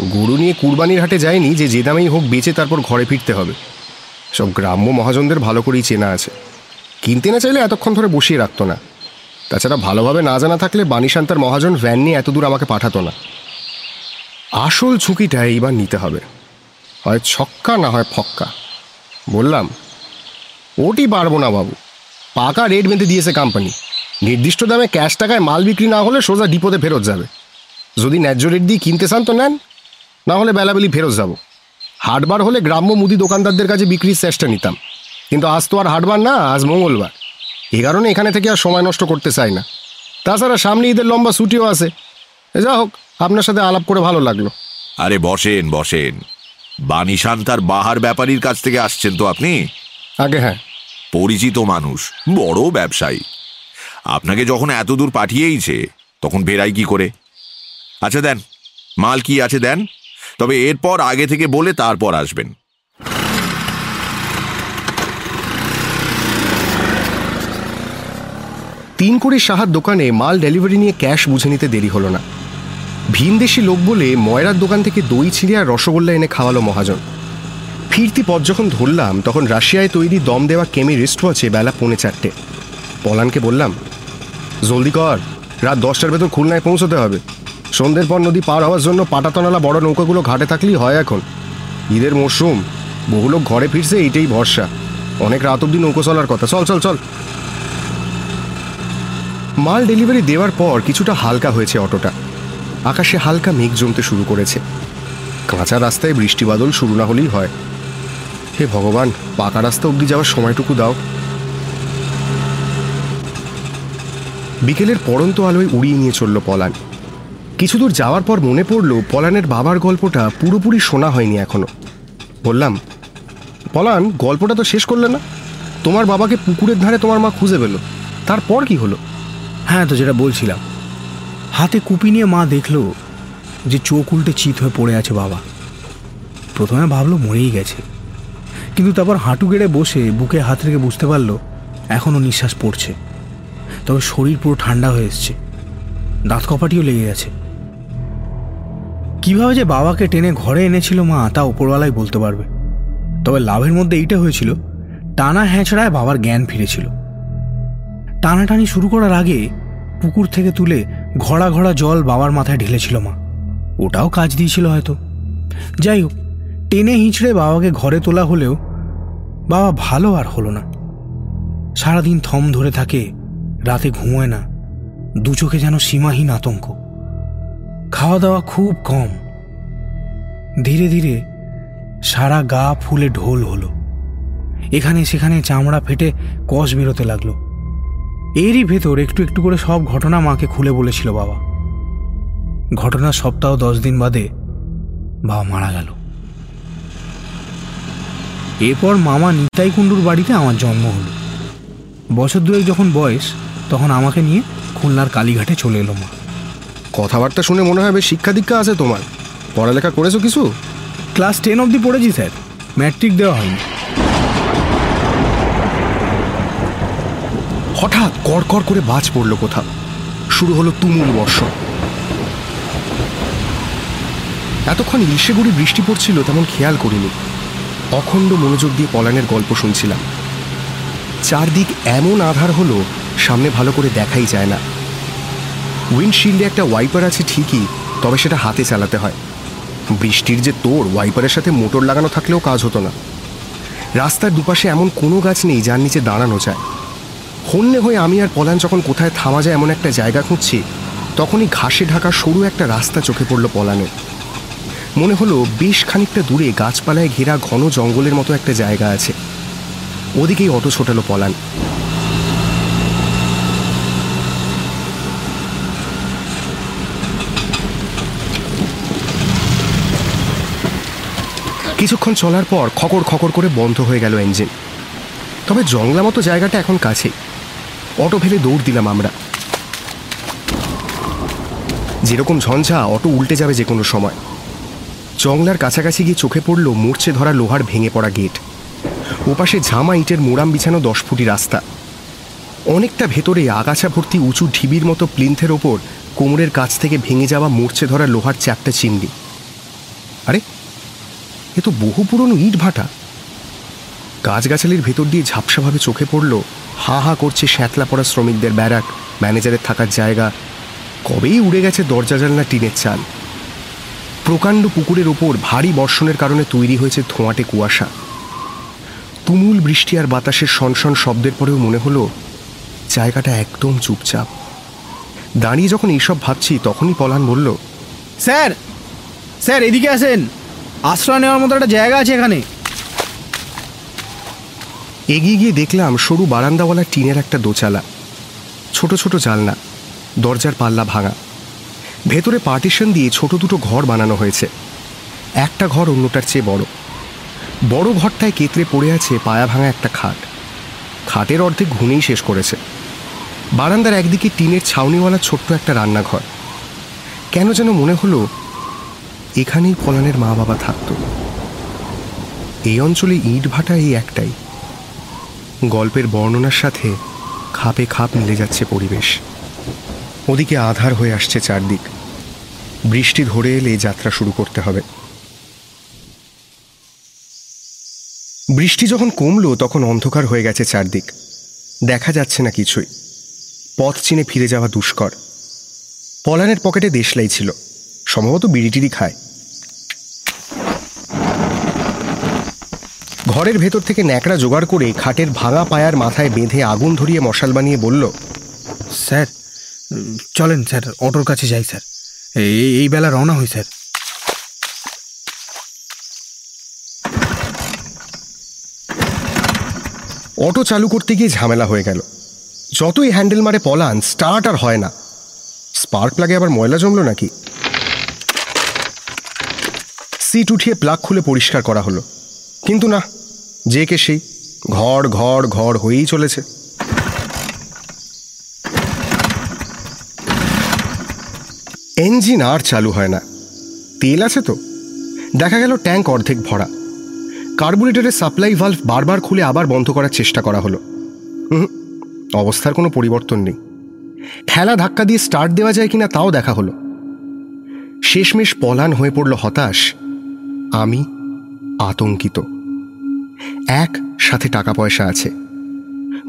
গরু নিয়ে কুরবানির হাটে যায়নি যে যে দামেই হোক বেচে তারপর ঘরে ফিরতে হবে। সব গ্রাম্য মহাজনদের ভালো করেই চেনা আছে। কিনতে না চাইলে এতক্ষণ ধরে বসিয়ে রাখতো না। তাছাড়া ভালোভাবে না জানা থাকলে বানিশান্তার মহাজন ভ্যান নিয়ে এত দূর আমাকে পাঠাতো না। আসল ঝুঁকিটা এইবার নিতে হবে। হয় ছক্কা না হয় ফক্কা। বললাম, ওটি পারব না বাবু। পাকা রেট বেঁধে দিয়েছে কোম্পানি নির্দিষ্ট দামে ক্যাশ টাকায় মাল বিক্রি না হলে সোজা ডিপোতে ফেরত যাবে। যদি ন্যায্য রেট দিয়ে কিনতে চান তো নেন। না হলে বেলাবেলি ফেরত যাব। হাটবার হলে গ্রাম্য মুদি দোকানদারদের কাছে বিক্রির চেষ্টা নিতাম। কিন্তু আজ তো আর হাটবার না আজ মঙ্গলবার। এ কারণে এখানে থেকে আর সময় নষ্ট করতে চাই না। তাছাড়া সামনে ঈদের লম্বা ছুটিও আছে। যা হোক আপনার সাথে আলাপ করে ভালো লাগল। আরে বসেন বসেন। বানিশান তার বাহার ব্যাপারীর কাছ থেকে আসছেন তো আপনি? আগে হ্যাঁ। পরিচিত মানুষ বড় ব্যবসায়ী। আপনাকে যখন এত দূর পাঠিয়েইছে তখন বেরাই কি করে? আচ্ছা দেন মাল কি আছে দেন? তবে এরপর আগে থেকে বলে তারপর আসবেন। তিন কোটি সাহার দোকানে মাল ডেলিভারি নিয়ে ক্যাশ বুঝে নিতে দেরি হলো না। ভিনদেশি লোক বলে ময়রার দোকান থেকে দই ছিঁড়ে আর রসগোল্লা এনে খাওয়ালো মহাজন। ফিরতি পথ যখন ধরলাম, তখন রাশিয়ায় তৈরি দম দেওয়া কেমি রেস্ট ওয়াচে বেলা পৌনে চারটে। পলানকে বললাম, জলদি কর, রাত দশটার ভেতর খুলনায় পৌঁছতে হবে। সন্ধ্যের পর নদী পার হওয়ার জন্য পাটাতনালা বড় নৌকাগুলো ঘাটে থাকলেই হয় এখন। ঈদের মরশুম, বহু লোক ঘরে ফিরছে, এইটাই ভরসা। অনেক রাত অব্দি নৌকো চলার কথা। চল চল চল। মাল ডেলিভারি দেওয়ার পর কিছুটা হালকা হয়েছে অটোটা। আকাশে হালকা মেঘ জমতে শুরু করেছে। কাঁচা রাস্তায় বৃষ্টি বাদল শুরু না হলেই হয়। হে ভগবান, পাকা রাস্তা অবধি যাওয়ার সময়টুকু দাও। বিকেলের পড়ন্ত আলোয় উড়িয়ে নিয়ে চলল পলান। কিছু দূর যাওয়ার পর মনে পড়ল পলানের বাবার গল্পটা পুরোপুরি শোনা হয়নি এখনও। বললাম, পলান, গল্পটা তো শেষ করলে না? তোমার বাবাকে পুকুরের ধারে তোমার মা খুঁজে পেল। তারপর কি হলো? হ্যাঁ তো যেটা বলছিলাম, হাতে কুপি নিয়ে মা দেখল যে চোখ উল্টে চিত হয়ে পড়ে আছে বাবা। প্রথমে ভাবলো মরেই গেছে, কিন্তু তারপর হাঁটু গেড়ে বসে বুকে হাত রেখে বুঝতে পারল এখনও নিঃশ্বাস পড়ছে। তবে শরীর পুরো ঠান্ডা হয়ে এসছে, দাঁত কপাটিও লেগে গেছে। কীভাবে যে বাবাকে টেনে ঘরে এনেছিল মা, তা ওপরওয়ালাই বলতে পারবে। তবে লাভের মধ্যে এইটা হয়েছিল, টানা হ্যাঁচড়ায় বাবার জ্ঞান ফিরেছিল। টানাটানি শুরু করার আগে পুকুর থেকে তুলে ঘড়া ঘড়া জল বাবার মাথায় ঢেলেছিল মা। ওটাও কাজ দিয়েছিল হয়তো। যাই হোক, টেনে হিঁচড়ে বাবাকে ঘরে তোলা হলেও বাবা ভালো আর হলো না। সারাদিন থম ধরে থাকে, রাতে ঘুমোয় না। দু চোখে যেন সীমাহীন আতঙ্ক। খাওয়া দাওয়া খুব কম। ধীরে ধীরে সারা গা ফুলে ঢোল হলো। এখানে সেখানে চামড়া ফেটে কষ বেরোতে লাগল। এরই ভেতর একটু একটু করে সব ঘটনা মাকে খুলে বলেছিল বাবা। ঘটনার সপ্তাহ দশ দিন বাদে বাবা মারা গেল। এরপর মামা নিতাই কুণ্ডুর বাড়িতে আমার জন্ম হলো। বছর দুয়েক যখন বয়স, তখন আমাকে নিয়ে খুলনার কালীঘাটে চলে এলো মা। কথাবার্তা শুনে মনে হয় বেশ শিক্ষা দীক্ষা আছে তোমার। পড়ালেখা করেছ কিছু? ক্লাস টেন অবধি পড়েছি স্যার। ম্যাট্রিক দেওয়া হয়নি। হঠাৎ কড়কড় করে বাজ পড়ল কোথাও। শুরু হলো তুমুল বর্ষণ। এতক্ষণ ইলশেগুড়ি বৃষ্টি পড়ছিল তেমন খেয়াল করিনি। অখণ্ড মনোযোগ দিয়ে পলানের গল্প শুনছিলাম। চারদিক এমন আধার হলো সামনে ভালো করে দেখাই যায় না। উইন্ডশিল্ডে একটা ওয়াইপার আছে ঠিকই, তবে সেটা হাতে চালাতে হয়। বৃষ্টির যে তোর ওয়াইপারের সাথে মোটর লাগানো থাকলেও কাজ হতো না। রাস্তার দুপাশে এমন কোনো গাছ নেই যার নিচে দাঁড়ানো যায়। হন্যে হয়ে আমি আর পলান যখন কোথায় থামা যায় এমন একটা জায়গা খুঁজছি, তখনই ঘাসে ঢাকা সরু একটা রাস্তা চোখে পড়ল পলানের। মনে হলো বেশ খানিকটা দূরে গাছপালায় ঘেরা ঘন জঙ্গলের মতো একটা জায়গা আছে। ওদিকেই অটো ছোটালো পলান। কিছুক্ষণ চলার পর খকর খকর করে বন্ধ হয়ে গেল ইঞ্জিন তবে জংলা মতো জায়গাটা এখন কাছেই। অটো ফেলে দৌড় দিলাম আমরা। যেরকম ঝঞ্ঝা, অটো উল্টে যাবে যে কোনো সময়। জংলার কাছাকাছি গিয়ে চোখে পড়ল মূর্ছে ধরা লোহার ভেঙে পড়া গেট। ওপাশে ঝামা ইটের মোড়াম বিছানো দশ ফুটি রাস্তা। অনেকটা ভেতরে আগাছা ভর্তি উঁচু ঢিবির মতো প্লিন্থের ওপর কোমরের কাছ থেকে ভেঙে যাওয়া মূর্ছে ধরা লোহার চারটে চিমড়ি আরে এ তো বহু পুরনো ইট ভাটা। গাছগাছালির ভেতর দিয়ে ঝাপসাভাবে চোখে পড়ল, হা হা করছে শ্যাতলা পড়া শ্রমিকদের ব্যারাক, ম্যানেজারের থাকার জায়গা। কবেই উড়ে গেছে দরজা জানলা টিনের চাল। প্রকাণ্ড পুকুরের ওপর ভারী বর্ষণের কারণে তৈরি হয়েছে ধোঁয়াটে কুয়াশা। তুমুল বৃষ্টি আর বাতাসের সনসন শব্দের পরেও মনে হলো, জায়গাটা একদম চুপচাপ। দাঁড়িয়ে যখন এইসব ভাবছি, তখনই পলান বলল, স্যার! স্যার, এদিকে আসেন। আশ্রয় নেওয়ার মতো একটা জায়গা আছে এখানে। এগিয়ে গিয়ে দেখলাম সরু বারান্দাওয়ালা টিনের একটা দোচালা। ছোট ছোট জালনা, দরজার পাল্লা ভাঙা। ভেতরে পার্টিশন দিয়ে ছোট দুটো ঘর বানানো হয়েছে। একটা ঘর অন্যটার চেয়ে বড়। বড় ঘরটায় কেতরে পড়ে আছে পায়া ভাঙা একটা খাট। খাটের অর্ধেক ঘুমেই শেষ করেছে। বারান্দার একদিকে টিনের ছাউনিওয়ালা ছোট্ট একটা রান্নাঘর। কেন যেন মনে হলো এখানেই পলানের মা বাবা থাকতো। এই অঞ্চলে ইট ভাটা এই একটাই। গল্পের বর্ণনার সাথে খাপে খাপ মিলে যাচ্ছে পরিবেশ। ওদিকে আধার হয়ে আসছে চারদিক। বৃষ্টি ধরে এলে যাত্রা শুরু করতে হবে। বৃষ্টি যখন কমলো, তখন অন্ধকার হয়ে গেছে চারদিক। দেখা যাচ্ছে না কিছুই। পথ চিনে ফিরে যাওয়া দুষ্কর। পলানের পকেটে দেশলাই ছিল। সম্ভবত বিড়িটিরি খায়। ঘরের ভেতর থেকে ন্যাকড়া জোগাড় করে খাটের ভাঙা পায়ার মাথায় বেঁধে আগুন ধরিয়ে মশাল বানিয়ে বলল স্যার চলেন স্যার অটোর কাছে যাই স্যার। এই এই বেলা রওনা হই স্যার। অটো চালু করতে গিয়ে ঝামেলা হয়ে গেল। যতই হ্যান্ডেল মারে পলান স্টার্ট আর হয় না। স্পার্ক প্লাগে আবার ময়লা জমলো নাকি? সিট উঠিয়ে প্লাগ খুলে পরিষ্কার করা হলো। কিন্তু না, যে কে সেই, ঘর ঘর ঘর হয়েই চলেছে। ইঞ্জিন আর চালু হয় না। তেল আছে তো? দেখা গেল ট্যাঙ্ক অর্ধেক ভরা। কার্বুরেটরের সাপ্লাই ভালভ বারবার খুলে আবার বন্ধ করার চেষ্টা করা হলো। অবস্থার কোনো পরিবর্তন নেই। খেলা ধাক্কা দিয়ে স্টার্ট দেওয়া যায় কিনা তাও দেখা হলো। শেষমেশ পলান হয়ে পড়ল হতাশ। আমি আতঙ্কিত। এক, সাথে টাকা পয়সা আছে।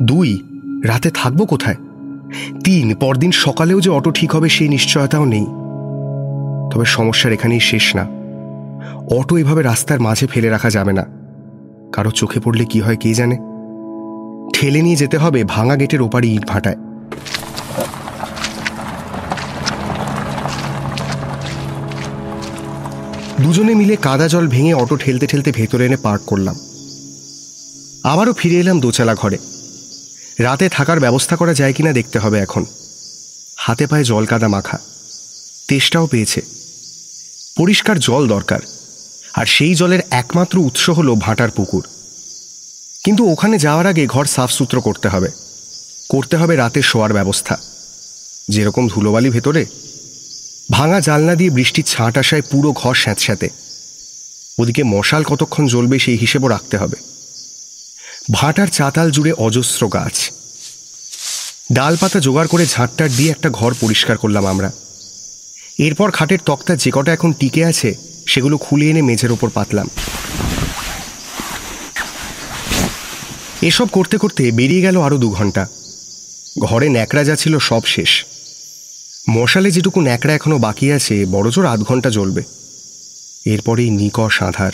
দুই, রাতে থাকব কোথায়? তিন, পরদিন সকালেও যে অটো ঠিক হবে সেই নিশ্চয়তাও নেই। তবে সমস্যার এখানেই শেষ না। অটো এভাবে রাস্তার মাঝে ফেলে রাখা যাবে না। কারও চোখে পড়লে কি হয় কে জানে? ঠেলে নিয়ে যেতে হবে ভাঙা গেটের ওপারে ইট ভাটায় দুজনে মিলে কাদা জল ভেঙে অটো ঠেলতে ঠেলতে ভেতরে এনে পার্ক করলাম। আবারও ফিরে এলাম দোচালা ঘরে। রাতে থাকার ব্যবস্থা করা যায় কিনা দেখতে হবে এখন। হাতে পায়ে জল কাদা মাখা। তেষ্টাও পেয়েছে। পরিষ্কার জল দরকার। আর সেই জলের একমাত্র উৎস হলো ভাটার পুকুর। কিন্তু ওখানে যাওয়ার আগে ঘর সাফ সুতরো করতে হবে। করতে হবে রাতে শোয়ার ব্যবস্থা। যেরকম ধুলোবালি ভেতরে ভাঙা জালনা দিয়ে বৃষ্টির ছাঁট আসায় পুরো ঘর স্যাঁতস্যাঁতে। ওদিকে মশাল কতক্ষণ জ্বলবে সেই হিসেবও রাখতে হবে। ভাটার চাতাল জুড়ে অজস্র গাছ। ডালপাতা জোগাড় করে ঝাঁটটার দিয়ে একটা ঘর পরিষ্কার করলাম আমরা। এরপর খাটের তক্তা যে কটা এখন টিকে আছে, সেগুলো খুলে এনে মেঝের ওপর পাতলাম। এসব করতে করতে বেরিয়ে গেল আরও দু ঘণ্টা। ঘরে ন্যাকড়া যা ছিল সব শেষ। মশালে যেটুকু ন্যাকড়া এখনও বাকি আছে বড়জোর আধ ঘণ্টা জ্বলবে। এরপরেই নিকষ আধার।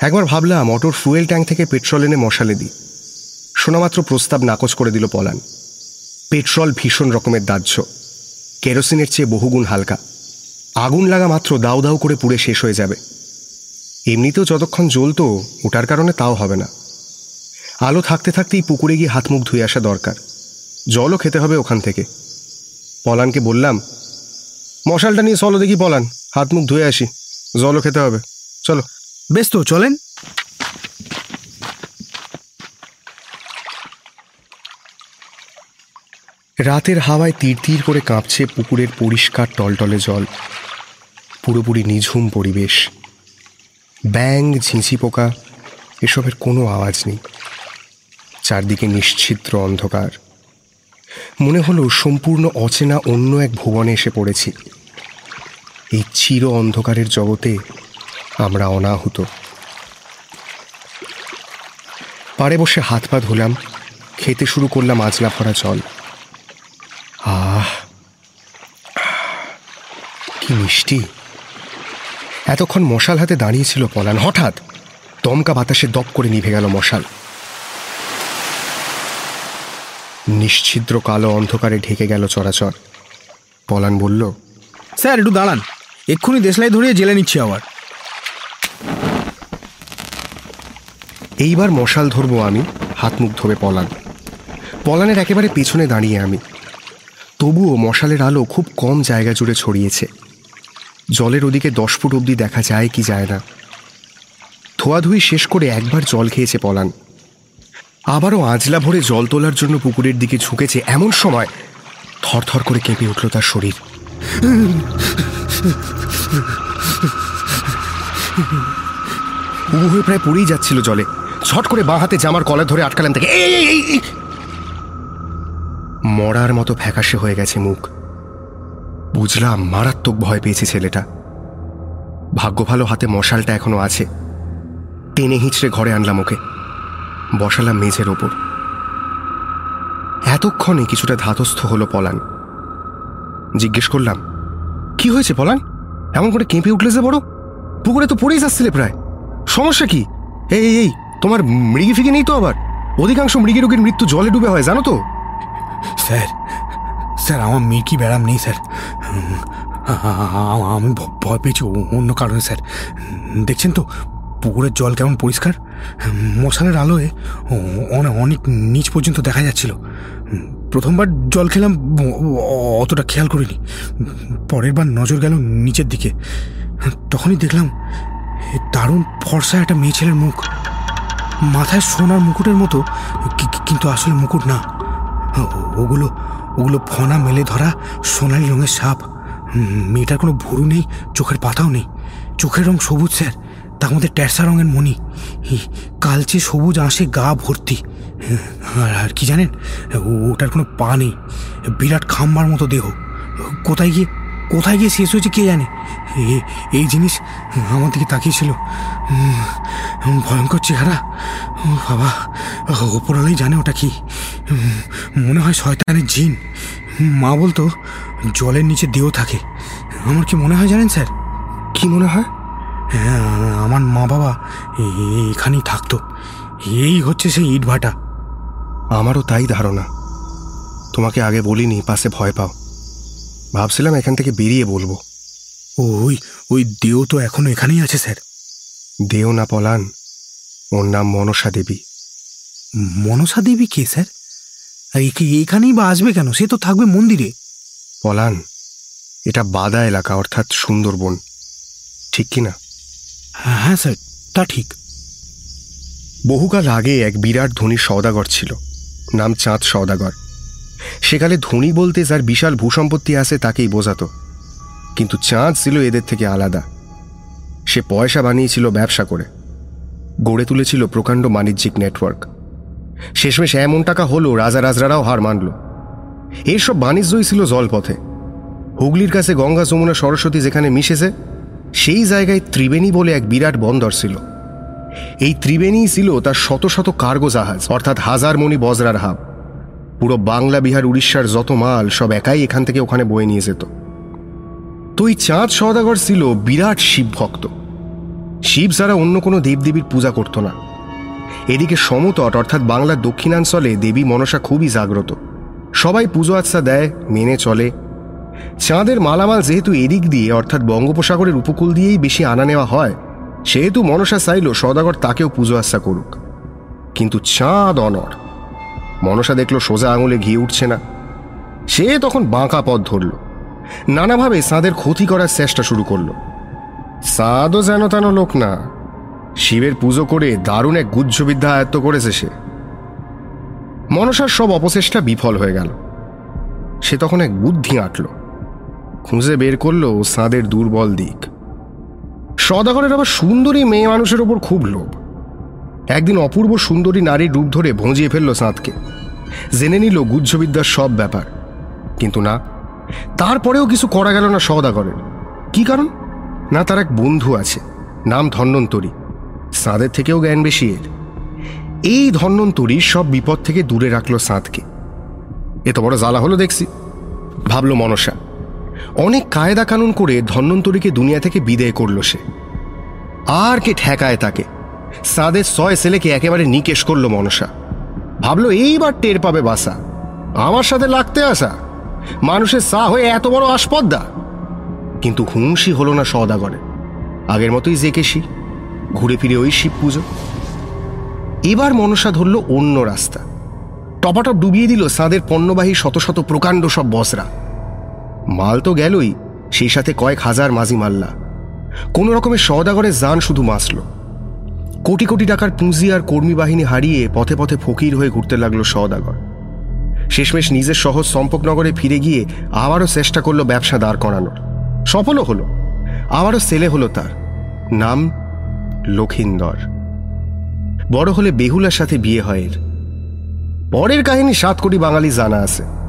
একবার ভাবলাম, অটোর ফুয়েল ট্যাঙ্ক থেকে পেট্রোল এনে মশালে দিই। শোনামাত্র প্রস্তাব নাকচ করে দিল পলান। পেট্রোল ভীষণ রকমের দাহ্য। কেরোসিনের চেয়ে বহুগুণ হালকা। আগুন লাগা মাত্র দাউ দাউ করে পুড়ে শেষ হয়ে যাবে। এমনিতেও যতক্ষণ জ্বলতো, ওটার কারণে তাও হবে না। আলো থাকতে থাকতেই পুকুরে গিয়ে হাত মুখ ধুয়ে আসা দরকার। জলও খেতে হবে ওখান থেকে। পলানকে বললাম, মশালটা নিয়ে চলো দেখি পলান, হাত মুখ ধুয়ে আসি, জলও খেতে হবে, চলো। বেশ তো, চলেন। রাতের হাওয়ায় তীর তীর করে কাঁপছে পুকুরের পরিষ্কার টলটলে জল, পুরোপুরি নিঝুম পরিবেশ। ব্যাং, ঝিঁঝি পোকা, এসবের কোনো আওয়াজ নেই। চারদিকে নিশ্ছিদ্র অন্ধকার। মনে হলো সম্পূর্ণ অচেনা অন্য এক ভুবনে এসে পড়েছি। এই চির অন্ধকারের জগতে আমরা অনাহুত। পাড়ে বসে হাত পা ধুলাম, খেতে শুরু করলাম আজলা ভরা জল। আহ, কি মিষ্টি। এতক্ষণ মশাল হাতে দাঁড়িয়েছিল পলান। হঠাৎ দমকা বাতাসে দপ করে নিভে গেল মশাল। নিশ্ছিদ্র কালো অন্ধকারে ঢেকে গেল চরাচর। পলান বলল স্যার একটু দাঁড়ান। এক্ষুনি দেশলাই ধরিয়ে জেলে নিচ্ছি আবার। এইবার মশাল ধরবো আমি হাত মুখ ধোবে পলান। পলানের একেবারে পেছনে দাঁড়িয়ে আমি। তবুও মশালের আলো খুব কম জায়গা জুড়ে ছড়িয়েছে। জলের ওদিকে দশ ফুট অবধি দেখা যায় কি যায় না। ধোয়াধুয়ি শেষ করে একবার জল খেয়েছে পলান। আবারও আজলা ভরে জল তোলার জন্য পুকুরের দিকে ঝুঁকেছে এমন সময় থরথর করে কেঁপে উঠল তার শরীর। উবু হয়ে প্রায় পড়েই যাচ্ছিল জলে। ছট করে বাঁ হাতে জামার কলার ধরে আটকালেন এই! মরার মতো ফ্যাকাশে হয়ে গেছে মুখ। বুঝলাম মারাত্মক ভয় পেয়েছে ছেলেটা। ভাগ্য ভালো হাতে মশালটা এখনও আছে। টেনে হিঁচড়ে ঘরে আনলাম ওকে। বসালাম মেঝের ওপর। এতক্ষণে কিছুটা ধাতস্থ হলো পলান। জিজ্ঞেস করলাম, কি হয়েছে পলান? এমন করে কেঁপে উঠলে যে বড়? পুকুরে তো পড়েই যাচ্ছিলে প্রায়। সমস্যা কি? এই এই তোমার মৃগি ফিগে নেই তো আবার? অধিকাংশ মৃগী রোগীর মৃত্যু জলে ডুবে হয়, জানো তো? স্যার স্যার, আমার মির্কি ব্যারাম নেই, স্যার। আমি ভয় পেয়েছি অন্য কারণে, স্যার। দেখছেন তো? পুকুরের জল কেমন পরিষ্কার? মশালের আলোয় অনেক নিচ পর্যন্ত দেখা যাচ্ছিল। প্রথমবার জল খেলাম অতটা খেয়াল করিনি। পরের বার নজর গেল নিচের দিকে। তখনই দেখলাম দারুণ ফর্সা একটা মেয়ে ছেলের মুখ। মাথায় সোনার মুকুটের মতো কিন্তু আসলে মুকুট না। ওগুলো ওগুলো ফনা মেলে ধরা সোনালি রঙের সাপ। মেয়েটার কোনো ভুরু নেই, চোখের পাতাও নেই। চোখের রং সবুজ, স্যার। তার মধ্যে ট্যাসা রঙের মণি। কালচে সবুজ আঁশে গা ভর্তি। আর আর কি জানেন? ওটার কোনো পা নেই। বিরাট খাম্বার মতো দেহ। কোথায় গিয়ে কোথায় গিয়ে শেষ হয়েছে কে জানে? এই জিনিস আমার দিকে তাকিয়েছিল। ভয়ঙ্কর চেহারা। বাবা ওপরালাই জানে ওটা কি। মনে হয় শয়তানের জিন। মা বলতো, জলের নিচে দেহ থাকে। আমার কি মনে হয় জানেন, স্যার? কি মনে হয়? হ্যাঁ আমার মা বাবা এখানেই থাকতো। এই হচ্ছে সেই ইট ভাটা আমারও তাই ধারণা। তোমাকে আগে বলিনি পাশে ভয় পাও। ভাবছিলাম এখান থেকে বেরিয়ে বলব। ওই ওই দেহ তো এখনও এখানেই আছে স্যার। দেও না পলান ওর নাম মনসা দেবী। মনসা দেবী কে স্যার? আর একে এখানেই বা আসবে কেন? সে তো থাকবে মন্দিরে। পলান এটা বাদা এলাকা অর্থাৎ সুন্দরবন। ঠিক কি না হ্যাঁ স্যার, তা ঠিক। বহুকাল আগে এক বিরাট ধনী সওদাগর ছিল, নাম চাঁদ সওদাগর। সেকালে ধনী বলতে যার বিশাল ভূসম্পত্তি আছে তাকেই বোঝাতো। কিন্তু চাঁদ ছিল এদের থেকে আলাদা। সে পয়সা বানিয়েছিল ব্যবসা করে। গড়ে তুলেছিল প্রকাণ্ড বাণিজ্যিক নেটওয়ার্ক। শেষমেশ এমন টাকা হলো রাজা রাজরারাও হার মানল। এইসব বাণিজ্যই ছিল জলপথে। হুগলির কাছে গঙ্গা যমুনা সরস্বতী যেখানে মিশেছে সেই জায়গায় ত্রিবেণী বলে এক বিরাট বন্দর ছিল। এই ত্রিবেণী ছিল তার শত শত কার্গো জাহাজ, অর্থাৎ হাজার মণি বজরার হাব। পুরো বাংলা, বিহার, উড়িষ্যার যত মাল, সব একাই এখান থেকে ওখানে বয়ে নিয়ে যেত। তো এই চাঁদ সওদাগর ছিল বিরাট শিব ভক্ত শিব ছাড়া অন্য কোনো দেবদেবীর পূজা করত না। এদিকে সমতট, অর্থাৎ বাংলার দক্ষিণাঞ্চলে দেবী মনসা খুবই জাগ্রত। সবাই পুজো আচ্ছা দেয়, মেনে চলে। চাঁদের মালামাল যেহেতু এদিক দিয়ে, অর্থাৎ বঙ্গোপসাগরের উপকূল দিয়েই বেশি আনা নেওয়া হয়, সেহেতু মনসা চাইল সদাগর তাকেও পুজো আচ্ছা করুক। কিন্তু চাঁদ অনর মনসা দেখল সোজা আঙুলে ঘিয়ে উঠছে না। সে তখন বাঁকা পথ ধরল। নানাভাবে চাঁদের ক্ষতি করার চেষ্টা শুরু করল। চাঁদও যেন তেন লোক না। শিবের পুজো করে দারুণ এক গুজ্জবিদ্যা আয়ত্ত করেছে সে। মনসার সব অপচেষ্টা বিফল হয়ে গেল। সে তখন এক বুদ্ধি আঁটল। খুঁজে বের করল চাঁদের দুর্বল দিক। সদাগরের আবার সুন্দরী মেয়ে মানুষের ওপর খুব লোভ। একদিন অপূর্ব সুন্দরী নারীর রূপ ধরে ভঁজিয়ে ফেলল সাঁতকে জেনে নিল গুজ্জবিদ্যার সব ব্যাপার। কিন্তু না, তারপরেও কিছু করা গেল না সদাগরের। কি কারণ? না তার এক বন্ধু আছে, নাম ধন্বন্তরী। চাঁদের থেকেও জ্ঞান বেশি এর। এই ধন্বন্তরী সব বিপদ থেকে দূরে রাখল সাঁতকে এত বড় জ্বালা হলো দেখছি, ভাবলো মনসা। অনেক কায়দা কানুন করে ধন্বন্তরীকে দুনিয়া থেকে বিদায় করল সে। আর কে ঠেকায় তাকে? সাদের ছয় ছেলেকে একেবারে নিকেশ করল মনসা। ভাবলো, এইবার টের পাবে বাসা। আমার সাথে লাগতে আসা। মানুষের সা হয়ে এত বড় আসপদ্দা। কিন্তু হুমসি হলো না সদাগরে আগের মতোই জেকেশি। ঘুরে ফিরে ওই শিব পুজো। এবার মনসা ধরল অন্য রাস্তা। টপাটপ ডুবিয়ে দিল সাঁদের পণ্যবাহী শত শত প্রকাণ্ড সব বসরা। মাল তো গেলই, সেই সাথে কয়েক হাজার মাঝি মাল্লা। কোন রকমের সওদাগরের যান শুধু মাসল কোটি কোটি টাকার পুঁজি আর কর্মী বাহিনী হারিয়ে পথে পথে ফকির হয়ে ঘুরতে লাগল সওদাগর। শেষমেশ নিজের শহর সম্পকনগরে ফিরে গিয়ে আবারও চেষ্টা করল ব্যবসা দাঁড় করানোর। সফলও হলো। আবারও ছেলে হলো তার। নাম লক্ষিন্দর। বড় হলে বেহুলার সাথে বিয়ে হয় এর। পরের কাহিনী সাত কোটি বাঙালি জানা আছে।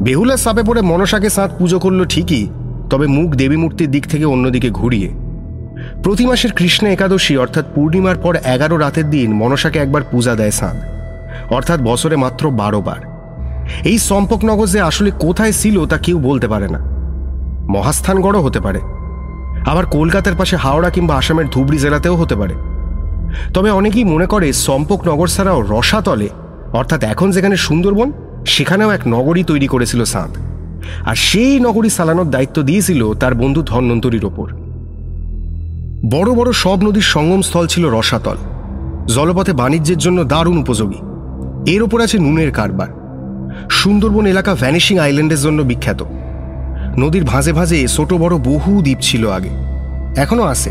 বেহুলার সাপে পড়ে মনসাকে সাঁত পুজো করল ঠিকই, তবে মুখ দেবী মূর্তির দিক থেকে অন্যদিকে ঘুরিয়ে। প্রতি মাসের কৃষ্ণ একাদশী অর্থাৎ পূর্ণিমার পর এগারো রাতের দিন মনসাকে একবার পূজা দেয় সাঁত, অর্থাৎ বছরে মাত্র বারো বার। এই সম্পকনগর যে আসলে কোথায় ছিল তা কেউ বলতে পারে না। মহাস্থানগড়ও হতে পারে। আবার কলকাতার পাশে হাওড়া কিংবা আসামের ধুবড়ি জেলাতেও হতে পারে। তবে অনেকেই মনে করে সম্পকনগর ছাড়াও রসাতলে, অর্থাৎ এখন যেখানে সুন্দরবন সেখানেও এক নগরী তৈরি করেছিল সাঁত। আর সেই নগরী চালানোর দায়িত্ব দিয়েছিল তার বন্ধু ধন্বন্তরীর ওপর। বড় বড় সব নদীর সঙ্গমস্থল ছিল রসাতল। জলপথে বাণিজ্যের জন্য দারুণ উপযোগী। এর ওপর আছে নুনের কারবার। সুন্দরবন এলাকা ভ্যানিশিং আইল্যান্ডের জন্য বিখ্যাত। নদীর ভাঁজে ভাঁজে ছোট বড় বহু দ্বীপ ছিল আগে। এখনও আছে।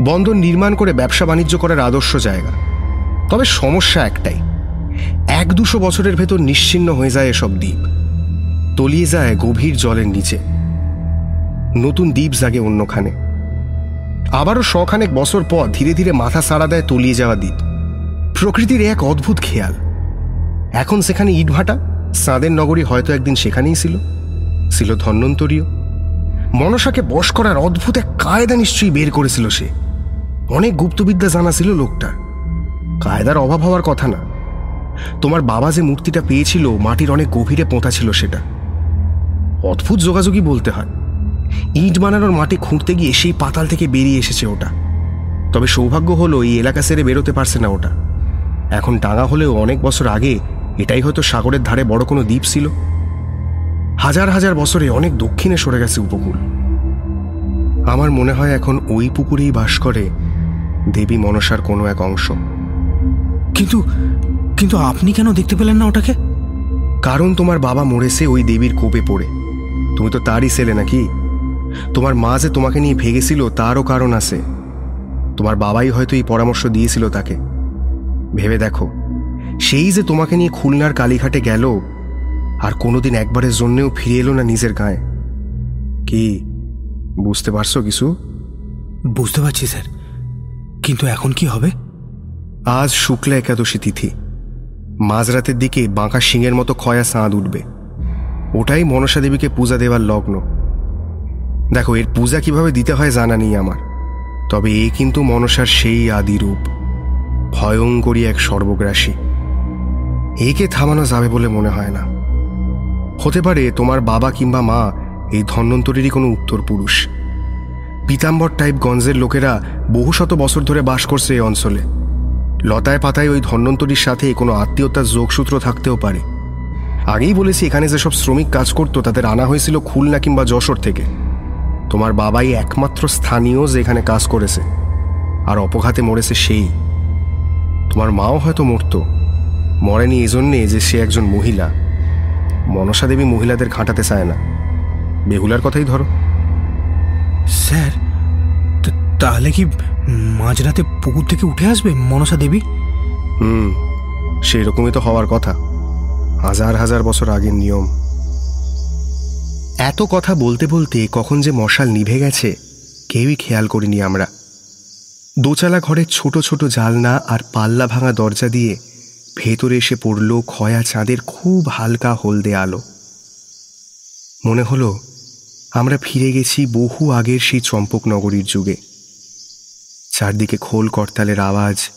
বন্দর নির্মাণ করে ব্যবসা বাণিজ্য করার আদর্শ জায়গা। তবে সমস্যা একটাই। এক দুশো বছরের ভেতর নিশ্চিন্ন হয়ে যায় এসব দ্বীপ। তলিয়ে যায় গভীর জলের নিচে। নতুন দ্বীপ জাগে অন্যখানে। আবারও শখানেক বছর পর ধীরে ধীরে মাথা সাড়া দেয় তলিয়ে যাওয়া দ্বীপ। প্রকৃতির এক অদ্ভুত খেয়াল। এখন সেখানে ইটভাটা, সাঁদের নগরী হয়তো একদিন সেখানেই ছিল। ছিল ধন্বন্তরীয়। মনসাকে বশ করার অদ্ভুত এক কায়দা নিশ্চয়ই বের করেছিল সে। অনেক গুপ্তবিদ্যা জানা ছিল লোকটার। কায়দার অভাব হওয়ার কথা না। তোমার বাবা যে মূর্তিটা পেয়েছিল, মাটির অনেক গভীরে পোঁতা ছিল সেটা। অদ্ভুত যোগাযোগই বলতে হয়। ইট বানানোর মাটি খুঁড়তে গিয়ে সেই পাতাল থেকে বেরিয়ে এসেছে ওটা। তবে সৌভাগ্য হলো, এই এলাকা সেরে বেরোতে পারছে না ওটা। এখন ডাঙা হলেও অনেক বছর আগে এটাই হয়তো সাগরের ধারে বড় কোনো দ্বীপ ছিল। হাজার হাজার বছরে অনেক দক্ষিণে সরে গেছে উপকূল। আমার মনে হয় এখন ওই পুকুরেই বাস করে দেবী মনসার কোনো এক অংশ। কিন্তু কিন্তু আপনি কেন দেখতে পেলেন না ওটাকে? কারণ তোমার বাবা মরেছে ওই দেবীর কোপে পড়ে। তুমি তো তারই ছেলে নাকি? তোমার মা যে তোমাকে নিয়ে ভেগেছিল তারও কারণ আছে। তোমার বাবাই হয়তো এই পরামর্শ দিয়েছিল তাকে। ভেবে দেখো সেই যে তোমাকে নিয়ে খুলনার কালীঘাটে গেল আর কোনোদিন একবারের জন্যেও ফিরে এলো না নিজের গায়ে। কি বুঝতে পারছ কিছু? বুঝতে পারছি স্যার। কিন্তু এখন কি হবে? আজ শুক্লা একাদশী তিথি। মাঝরাতের দিকে বাঁকা শিঙের মতো ক্ষয়া সাঁদ উঠবে। ওটাই মনসা দেবীকে পূজা দেওয়ার লগ্ন। দেখো, এর পূজা কীভাবে দিতে হয় জানা নেই আমার। তবে এ কিন্তু মনসার সেই আদি রূপ, ভয়ঙ্করী এক সর্বগ্রাসী। একে থামানো যাবে বলে মনে হয় না। হতে পারে তোমার বাবা কিংবা মা এই ধন্বন্তরীরই কোনো উত্তর পুরুষ পিতাম্বর টাইপ গঞ্জের লোকেরা বহু শত বছর ধরে বাস করছে এই অঞ্চলে। লতায় পাতায় ওই ধন্বন্তরীর সাথে কোনো আত্মীয়তার যোগসূত্র থাকতেও পারে। আগেই বলেছি, এখানে যেসব শ্রমিক কাজ করত, তাদের আনা হয়েছিল খুলনা কিংবা যশোর থেকে। তোমার বাবাই একমাত্র স্থানীয় যে এখানে কাজ করেছে। আর অপঘাতে মরেছে সেই। তোমার মাও হয়তো মরত। মরেনি এজন্যে যে সে একজন মহিলা। মনসা দেবী মহিলাদের ঘাঁটাতে চায় না। বেহুলার কথাই ধরো। স্যার তাহলে কি মাঝরাতে পুকুর থেকে উঠে আসবে, মনসা দেবী? হুম, সেই রকমই তো হওয়ার কথা। হাজার হাজার বছর আগের নিয়ম। এত কথা বলতে বলতে কখন যে মশাল নিভে গেছে, কেউই খেয়াল করিনি আমরা। দোচালা ঘরের ছোট ছোট জালনা আর পাল্লা ভাঙা দরজা দিয়ে ভেতরে এসে পড়ল খয়া চাঁদের খুব হালকা হলদে আলো। মনে হলো, আমরা ফিরে গেছি বহু আগের সেই চম্পক নগরীর যুগে। চারদিকে খোল করতালের আওয়াজ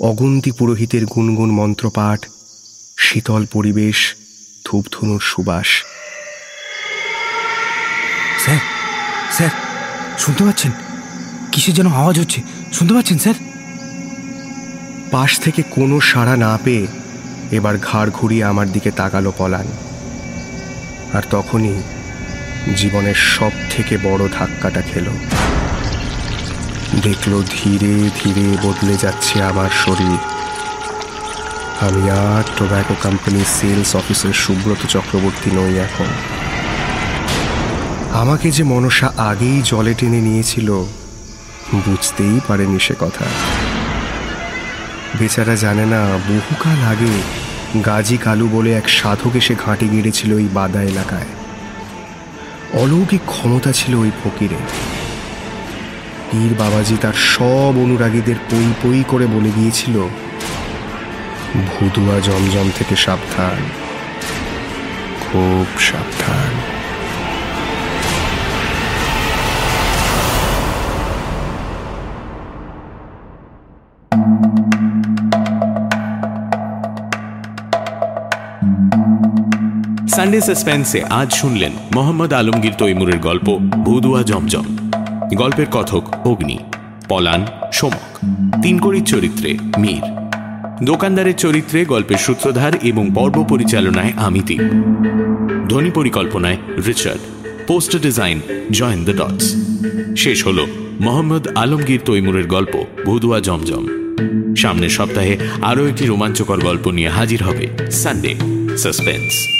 অগুন্তি পুরোহিতের গুনগুন মন্ত্রপাঠ শীতল পরিবেশ ধূপধনুর সুবাস। স্যার স্যার শুনতে পাচ্ছেন? কিসের যেন আওয়াজ হচ্ছে? শুনতে পাচ্ছেন স্যার? পাশ থেকে কোনো সাড়া না পেয়ে এবার ঘাড় ঘুরিয়ে আমার দিকে তাকালো পলান। আর তখনই জীবনের সব থেকে বড় ধাক্কাটা খেলো। দেখল ধীরে ধীরে বদলে যাচ্ছে আমার শরীর। আমি আর টোব্যাকো কোম্পানির সেলস অফিসের সুব্রত চক্রবর্তী নই এখন। আমাকে যে মনসা আগেই জলে টেনে নিয়েছিল, বুঝতেই পারেনি সে কথা। বেচারা জানে না, বহুকাল আগে গাজী কালু বলে এক সাধক এসে ঘাঁটি গেড়েছিল ওই বাদা এলাকায়। অলৌকিক ক্ষমতা ছিল ওই ফকিরে পীর বাবাজি তার সব অনুরাগীদের পই পই করে বলে গিয়েছিল ভুদুয়া জমজম থেকে সাবধান, খুব সাবধান। সানডে সাসপেন্সে আজ শুনলেন মোহাম্মদ আলমগীর তৈমুরের গল্প ভুদুয়া জমজম গল্পের কথক অগ্নি, পলান, সোমক, তিনকড়ির চরিত্রে মীর। দোকানদারের চরিত্রে গল্পের সূত্রধার এবং পর্ব পরিচালনায় আমিতি ধ্বনি পরিকল্পনায় Richard, poster design join the dots. শেষ হল মোহাম্মদ আলমগীর তৈমুরের গল্প ভুদুয়া জমজম। সামনের সপ্তাহে আরও একটি রোমাঞ্চকর গল্প নিয়ে হাজির হবে সানডে, সাসপেন্স।